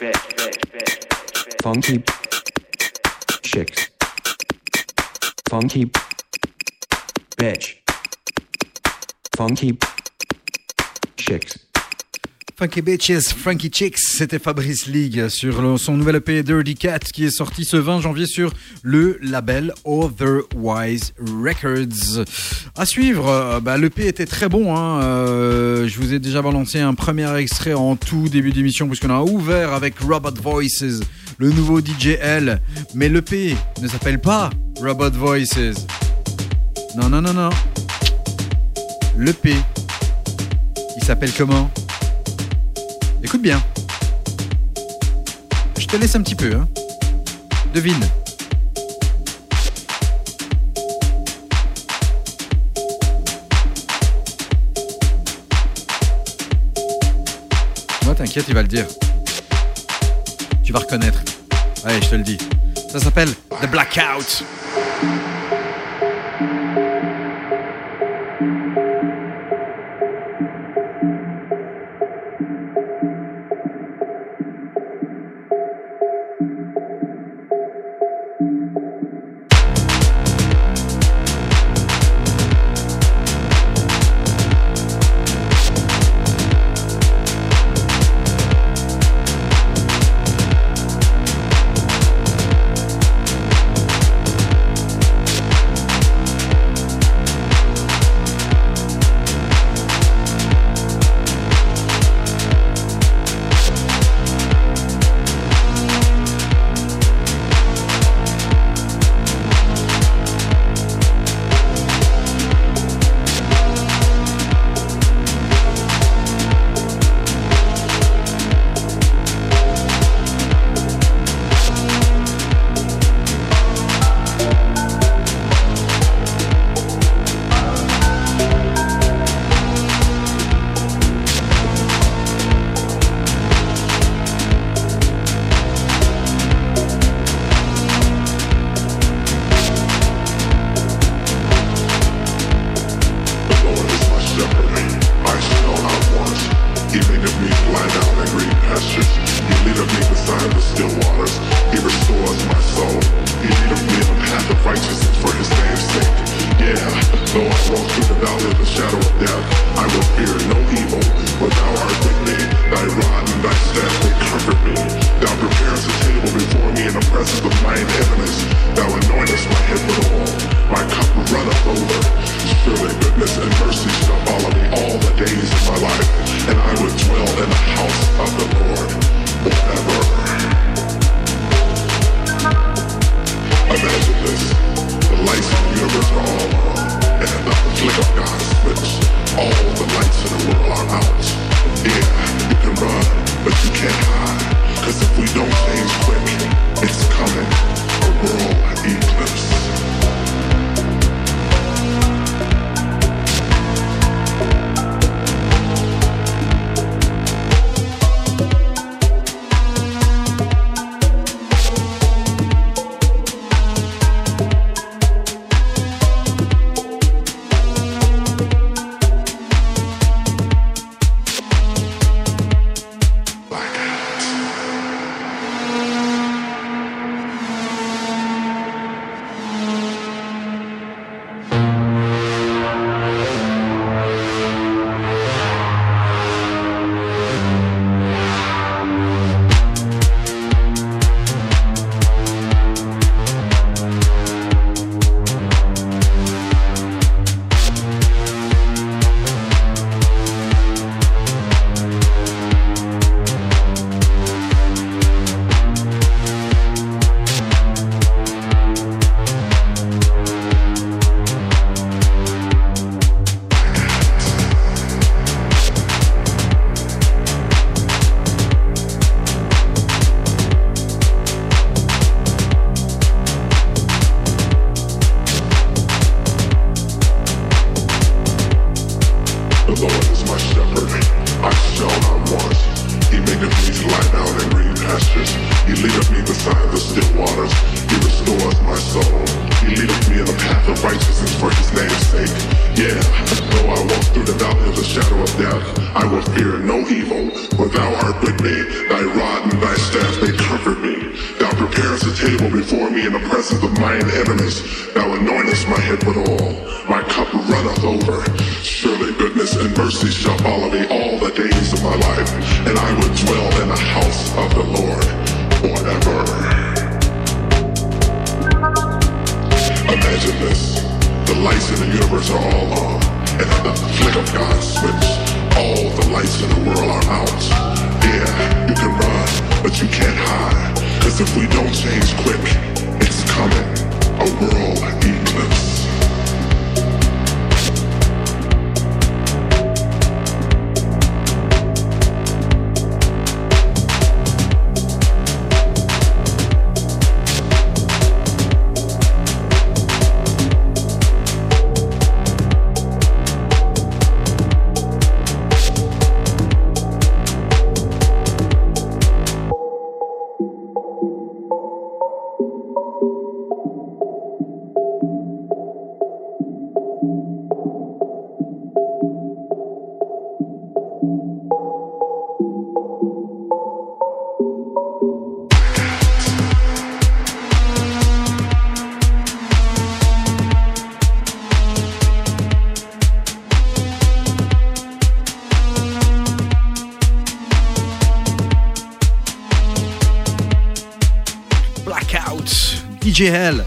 funky. Chicks, funky. Bitch, funky. Chicks. Funky Bitches, Frankie Chicks, c'était Fabrice League sur son nouvel EP Dirty Cat qui est sorti ce 20 janvier sur le label Otherwise Records. À suivre, euh, bah, l'EP était très bon. Hein, euh, je vous ai déjà balancé un premier extrait en tout début d'émission puisqu'on a ouvert avec Robot Voices, le nouveau DJL. Mais l'EP ne s'appelle pas Robot Voices. Non, non, non, non. L'EP, il s'appelle comment? Écoute bien. Je te laisse un petit peu. Hein. Devine. Moi, t'inquiète, il va le dire. Tu vas reconnaître. Allez, je te le dis. Ça s'appelle The Blackout.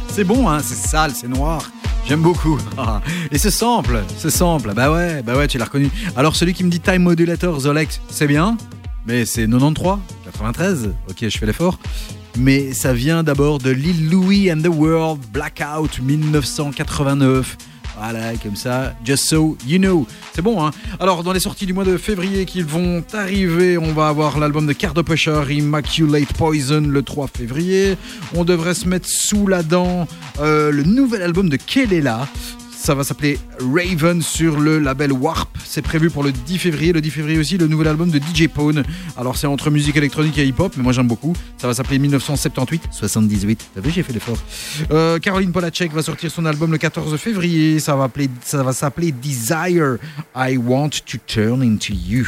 C'est bon, hein, c'est sale, c'est noir. J'aime beaucoup. Et ce sample, ce sample, bah ouais, bah ouais, tu l'as reconnu. Alors celui qui me dit Time Modulator Zolex, c'est bien, mais c'est 93, 93, ok, je fais l'effort. Mais ça vient d'abord de Lil Louis and the World, Blackout 1989. Voilà, comme ça, just so you know. C'est bon, hein Alors, dans les sorties du mois de février qui vont arriver, on va avoir l'album de Cardo Pusher, Immaculate Poison, le 3 février. On devrait se mettre sous la dent euh, le nouvel album de Kelela. Ça va s'appeler Raven sur le label Warp. C'est prévu pour le 10 février. Le 10 février aussi, le nouvel album de DJ Pone. Alors, c'est entre musique électronique et hip-hop, mais moi j'aime beaucoup. Ça va s'appeler 1978-78. T'as vu, j'ai fait l'effort. Euh, Caroline Polacek va sortir son album le 14 février. Ça va, appeler- ça va s'appeler Desire. I Want to Turn into You.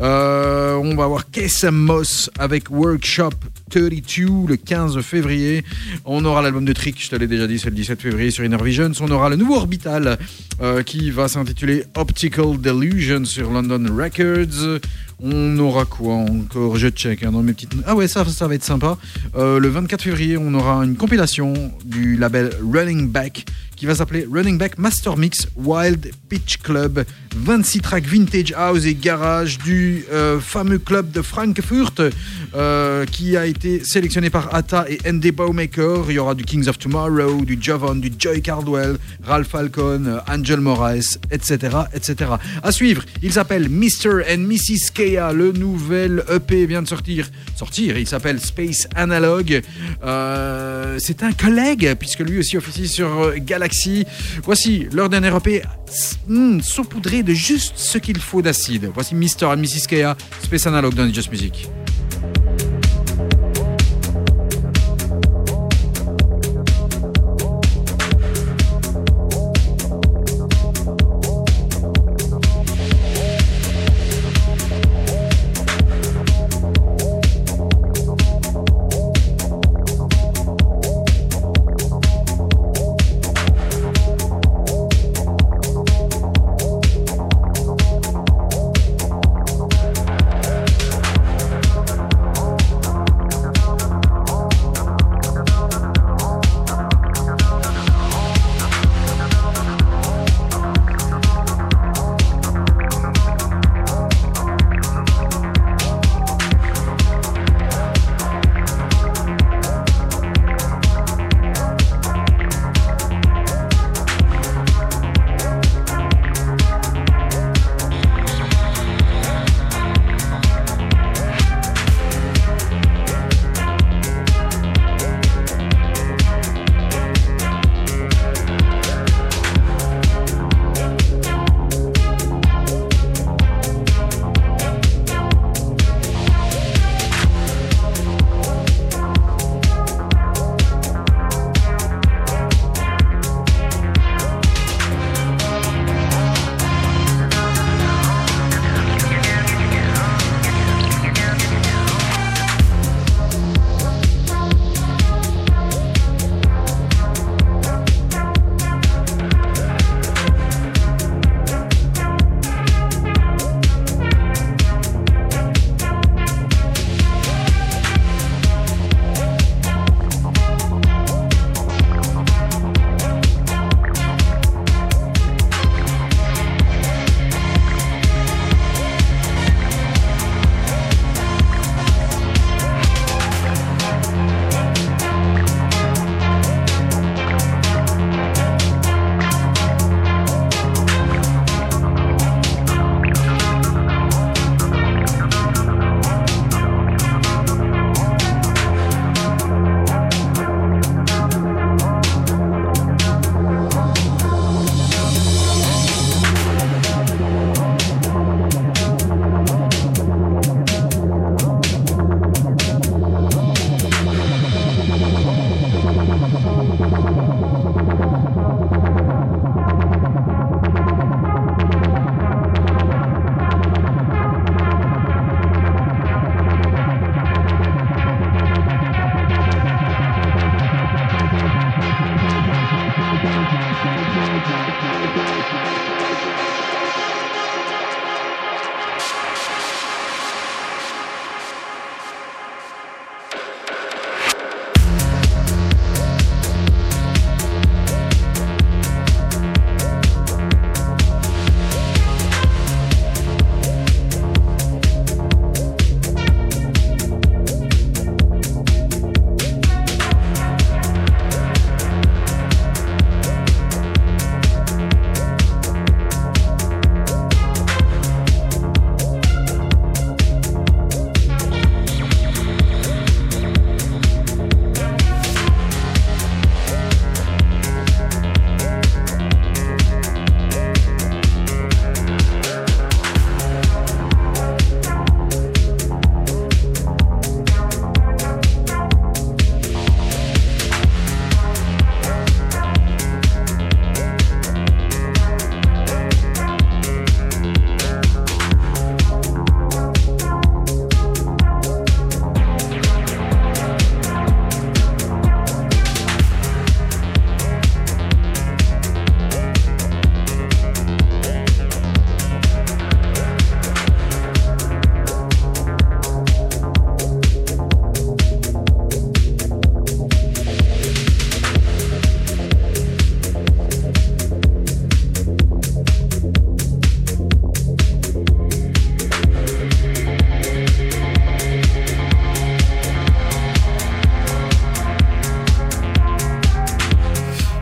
Euh, on va avoir Kessam Moss avec Workshop 32 le 15 février. On aura l'album de Trick, je te l'ai déjà dit, c'est le 17 février sur Inner Visions. On aura le nouveau Orbital euh, qui va s'intituler Optical Delusion sur London Records. On aura quoi encore? Je check hein, dans mes petites. Ah ouais, ça, ça va être sympa. Euh, le 24 février, on aura une compilation du label Running Back qui va s'appeler Running Back Master Mix Wild Pitch Club. 26 tracks vintage house et garage du euh, fameux club de Frankfurt euh, qui a été sélectionné par Atta et ND Baumaker. Il y aura du Kings of Tomorrow, du Jovan, du Joy Cardwell, Ralph Falcon, Angel Moraes, etc., etc. À suivre, il s'appelle Mr. and Mrs. Kea. Le nouvel EP vient de sortir. Sortir, il s'appelle Space Analog. Euh, C'est un collègue, puisque lui aussi officie sur euh, Voici leur dernier EP hmm, saupoudré de juste ce qu'il faut d'acide. Voici Mr. and Mrs. Kea, Space Analog dans Just Music.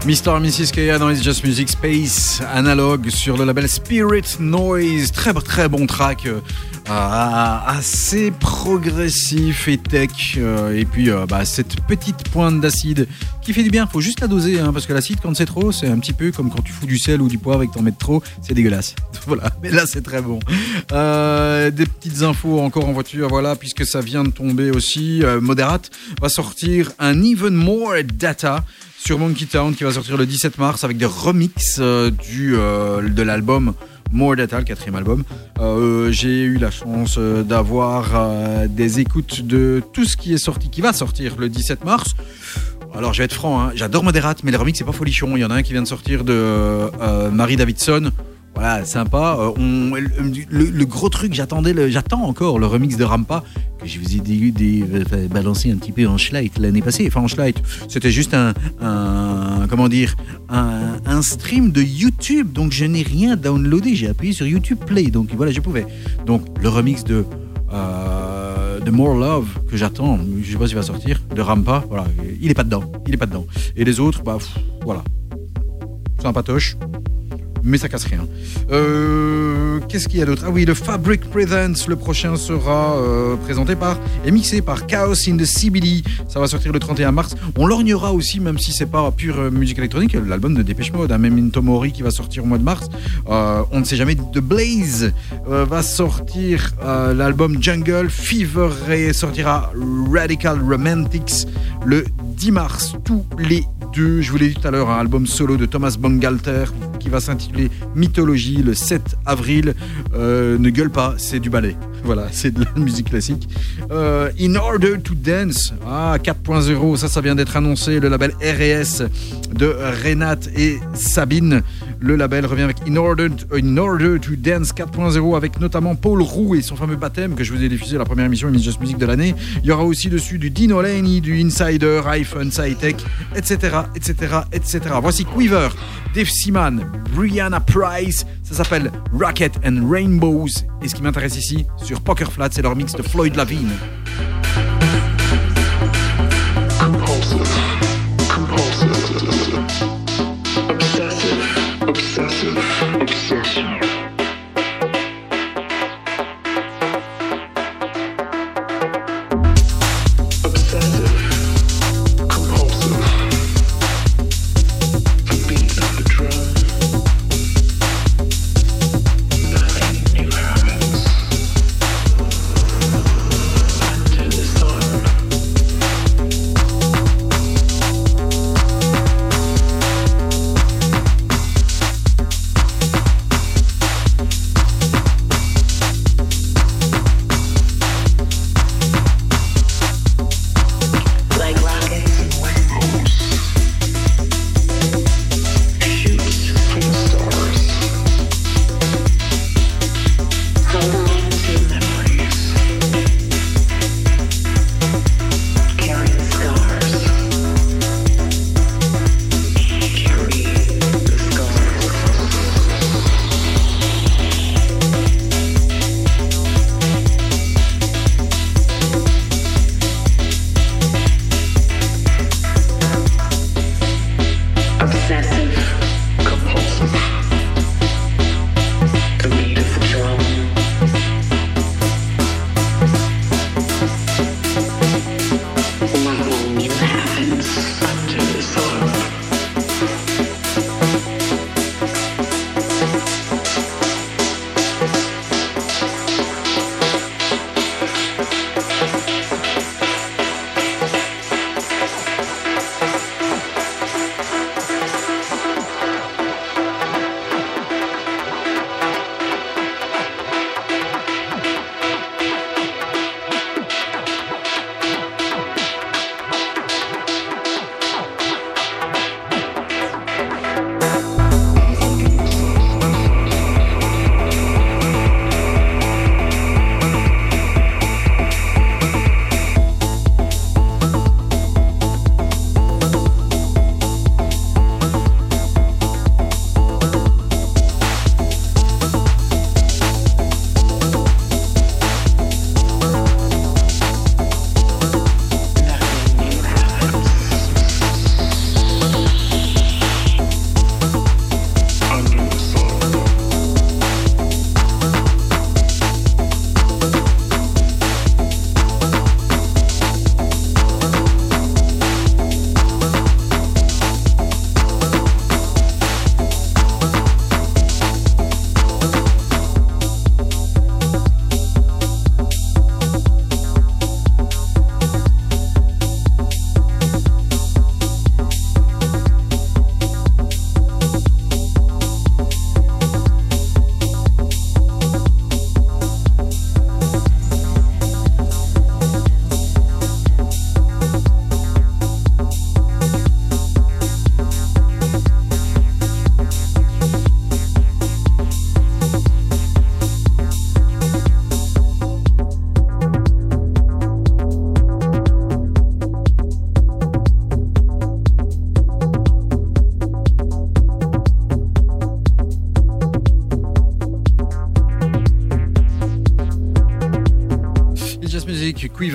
Mr. and Mrs. Kaya dans It's Just Music Space, analogue sur le label Spirit Noise. Très très bon track, euh, assez progressif et tech. euh, et puis euh, bah, cette petite pointe d'acide qui fait du bien. Faut juste la doser, hein, parce que l'acide quand c'est trop, c'est un petit peu comme quand tu fous du sel ou du poivre et que t'en mets trop, c'est dégueulasse. voilà, mais là c'est très bon. Des petites infos encore en voiture, voilà, puisque ça vient de tomber aussi. Moderate va sortir un Even More Data sur Monkey Town qui va sortir le 17 mars avec des remixes euh, du, euh, de l'album More Data, le quatrième album. Euh, J'ai eu la chance d'avoir des écoutes de tout ce qui est sorti, qui va sortir le 17 mars. Alors je vais être franc, hein, j'adore Moderate, mais les remixes c'est pas folichon. Il y en a un qui vient de sortir de Marie Davidson. Voilà, sympa. Le, le gros truc, j'attendais, j'attends encore le remix de Rampa je vous ai balancé un petit peu en schlight l'année passée. Enfin en schlight, c'était juste un, comment dire, un, stream de YouTube. Donc je n'ai rien downloadé. J'ai appuyé sur YouTube Play. Donc voilà, je pouvais. Donc le remix de euh, More Love que j'attends, je sais pas s'il va sortir, de Rampa, voilà, il est pas dedans, il est pas dedans. Et les autres, bah pff, voilà, c'est un patoche, mais ça casse rien. Euh, Qu'est-ce qu'il y a d'autre? Ah oui, le Fabric Presents, le prochain sera euh, présenté par et mixé par Chaos in the CBD. Ça va sortir le 31 mars. On lorgnera aussi, même si c'est pas pure euh, musique électronique, l'album de Dépêche Mode, hein, Memento Mori qui va sortir au mois de mars. On ne sait jamais. The Blaze va sortir l'album Jungle. Fever et sortira Radical Romantics le 10 mars. Tous les je vous l'ai dit tout à l'heure, un album solo de Thomas Bangalter qui va s'intituler Mythologie le 7 avril. Euh, ne gueule pas, c'est du ballet. Voilà, c'est de la musique classique. Euh, In Order to Dance, ah, 4.0, ça, ça vient d'être annoncé. Le label RS de Renate et Sabine. Le label revient avec In Order, to Dance 4.0 avec notamment Paul Roux et son fameux baptême que je vous ai diffusé à la première émission Miss Just Music de l'année. Il y aura aussi dessus du Dino Laney, du Insider, iPhone, etc., etc. Voici Quiver, Dave Seaman, Brianna Price. Ça s'appelle Rocket and Rainbows. Et ce qui m'intéresse ici, sur Poker Flat, c'est leur mix de Floyd Lavigne.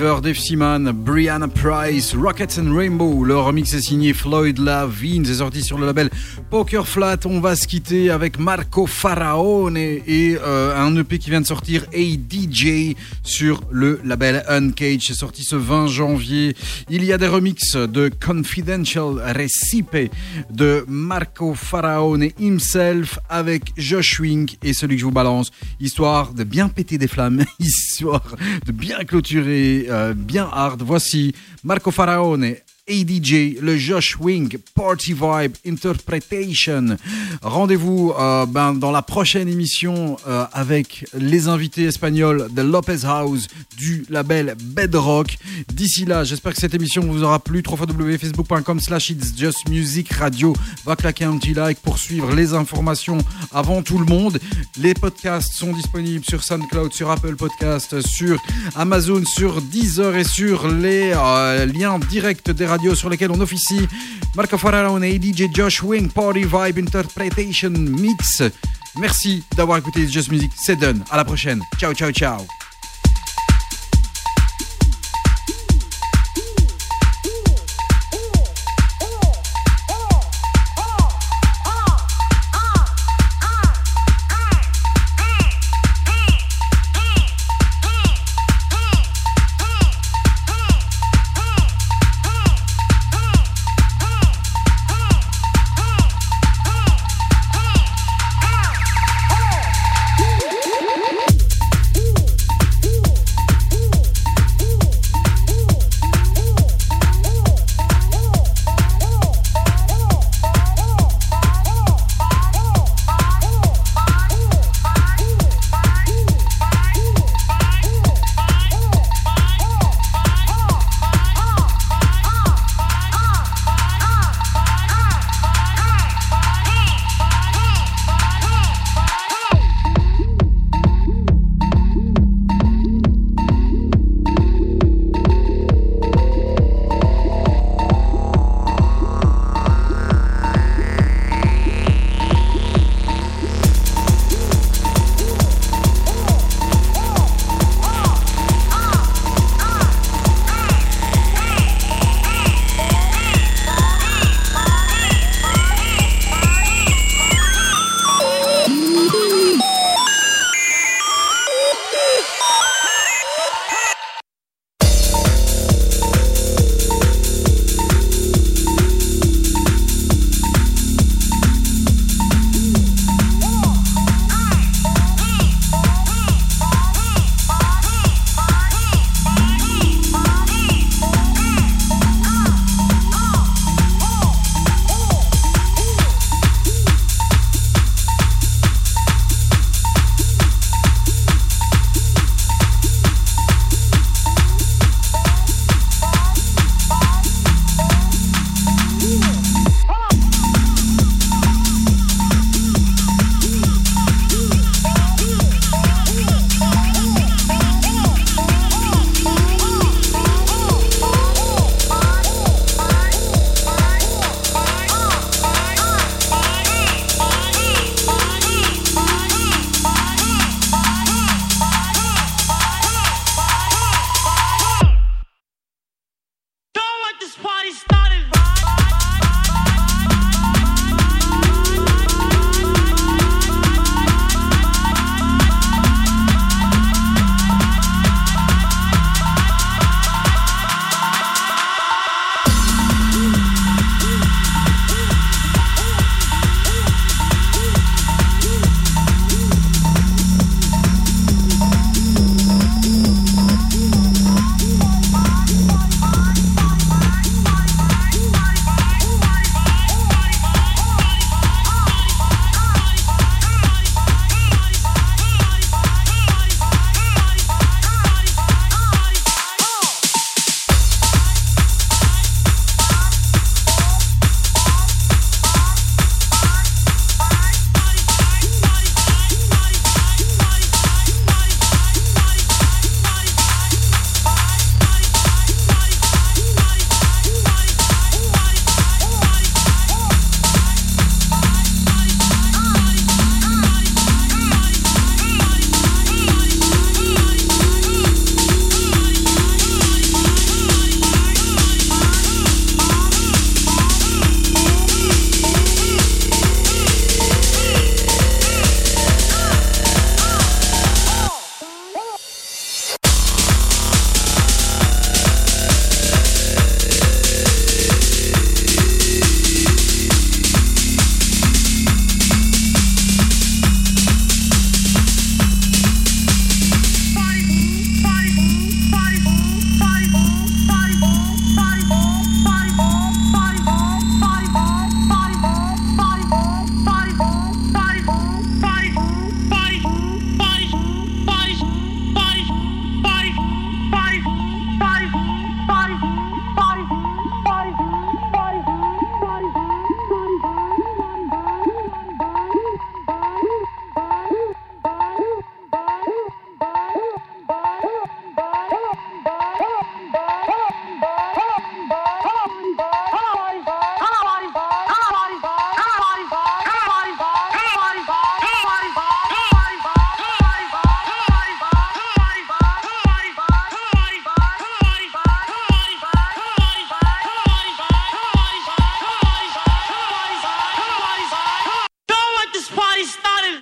Dave Seaman, Brianna Price, Rockets and Rainbow. Le remix est signé Floyd Lavine, c'est sorti sur le label Poker Flat. On va se quitter avec Marco Faraone et, euh, un EP qui vient de sortir, ADJ, sur le label Uncage. C'est sorti ce 20 janvier. Il y a des remixes de Confidential Recipe de Marco Faraone himself avec Josh Wink et celui que je vous balance, histoire de bien péter des flammes, histoire de bien clôturer, euh, bien hard. Voici Marco Faraone. ADJ, le Josh Wing Party Vibe Interpretation. Rendez-vous euh, ben, dans la prochaine émission euh, avec les invités espagnols de Lopez House du label Bedrock. D'ici là, j'espère que cette émission vous aura plu. www.facebook.com slash It's Just Music Radio. Va claquer un petit like pour suivre les informations avant tout le monde. Les podcasts sont disponibles sur SoundCloud, sur Apple Podcast, sur Amazon, sur Deezer et sur les euh, liens directs des radios sur lesquels on officie. Marco Faraone et DJ Josh Wing, Party Vibe Interpretation Mix. Merci d'avoir écouté Just Music. C'est done. À la prochaine. Ciao, ciao, ciao.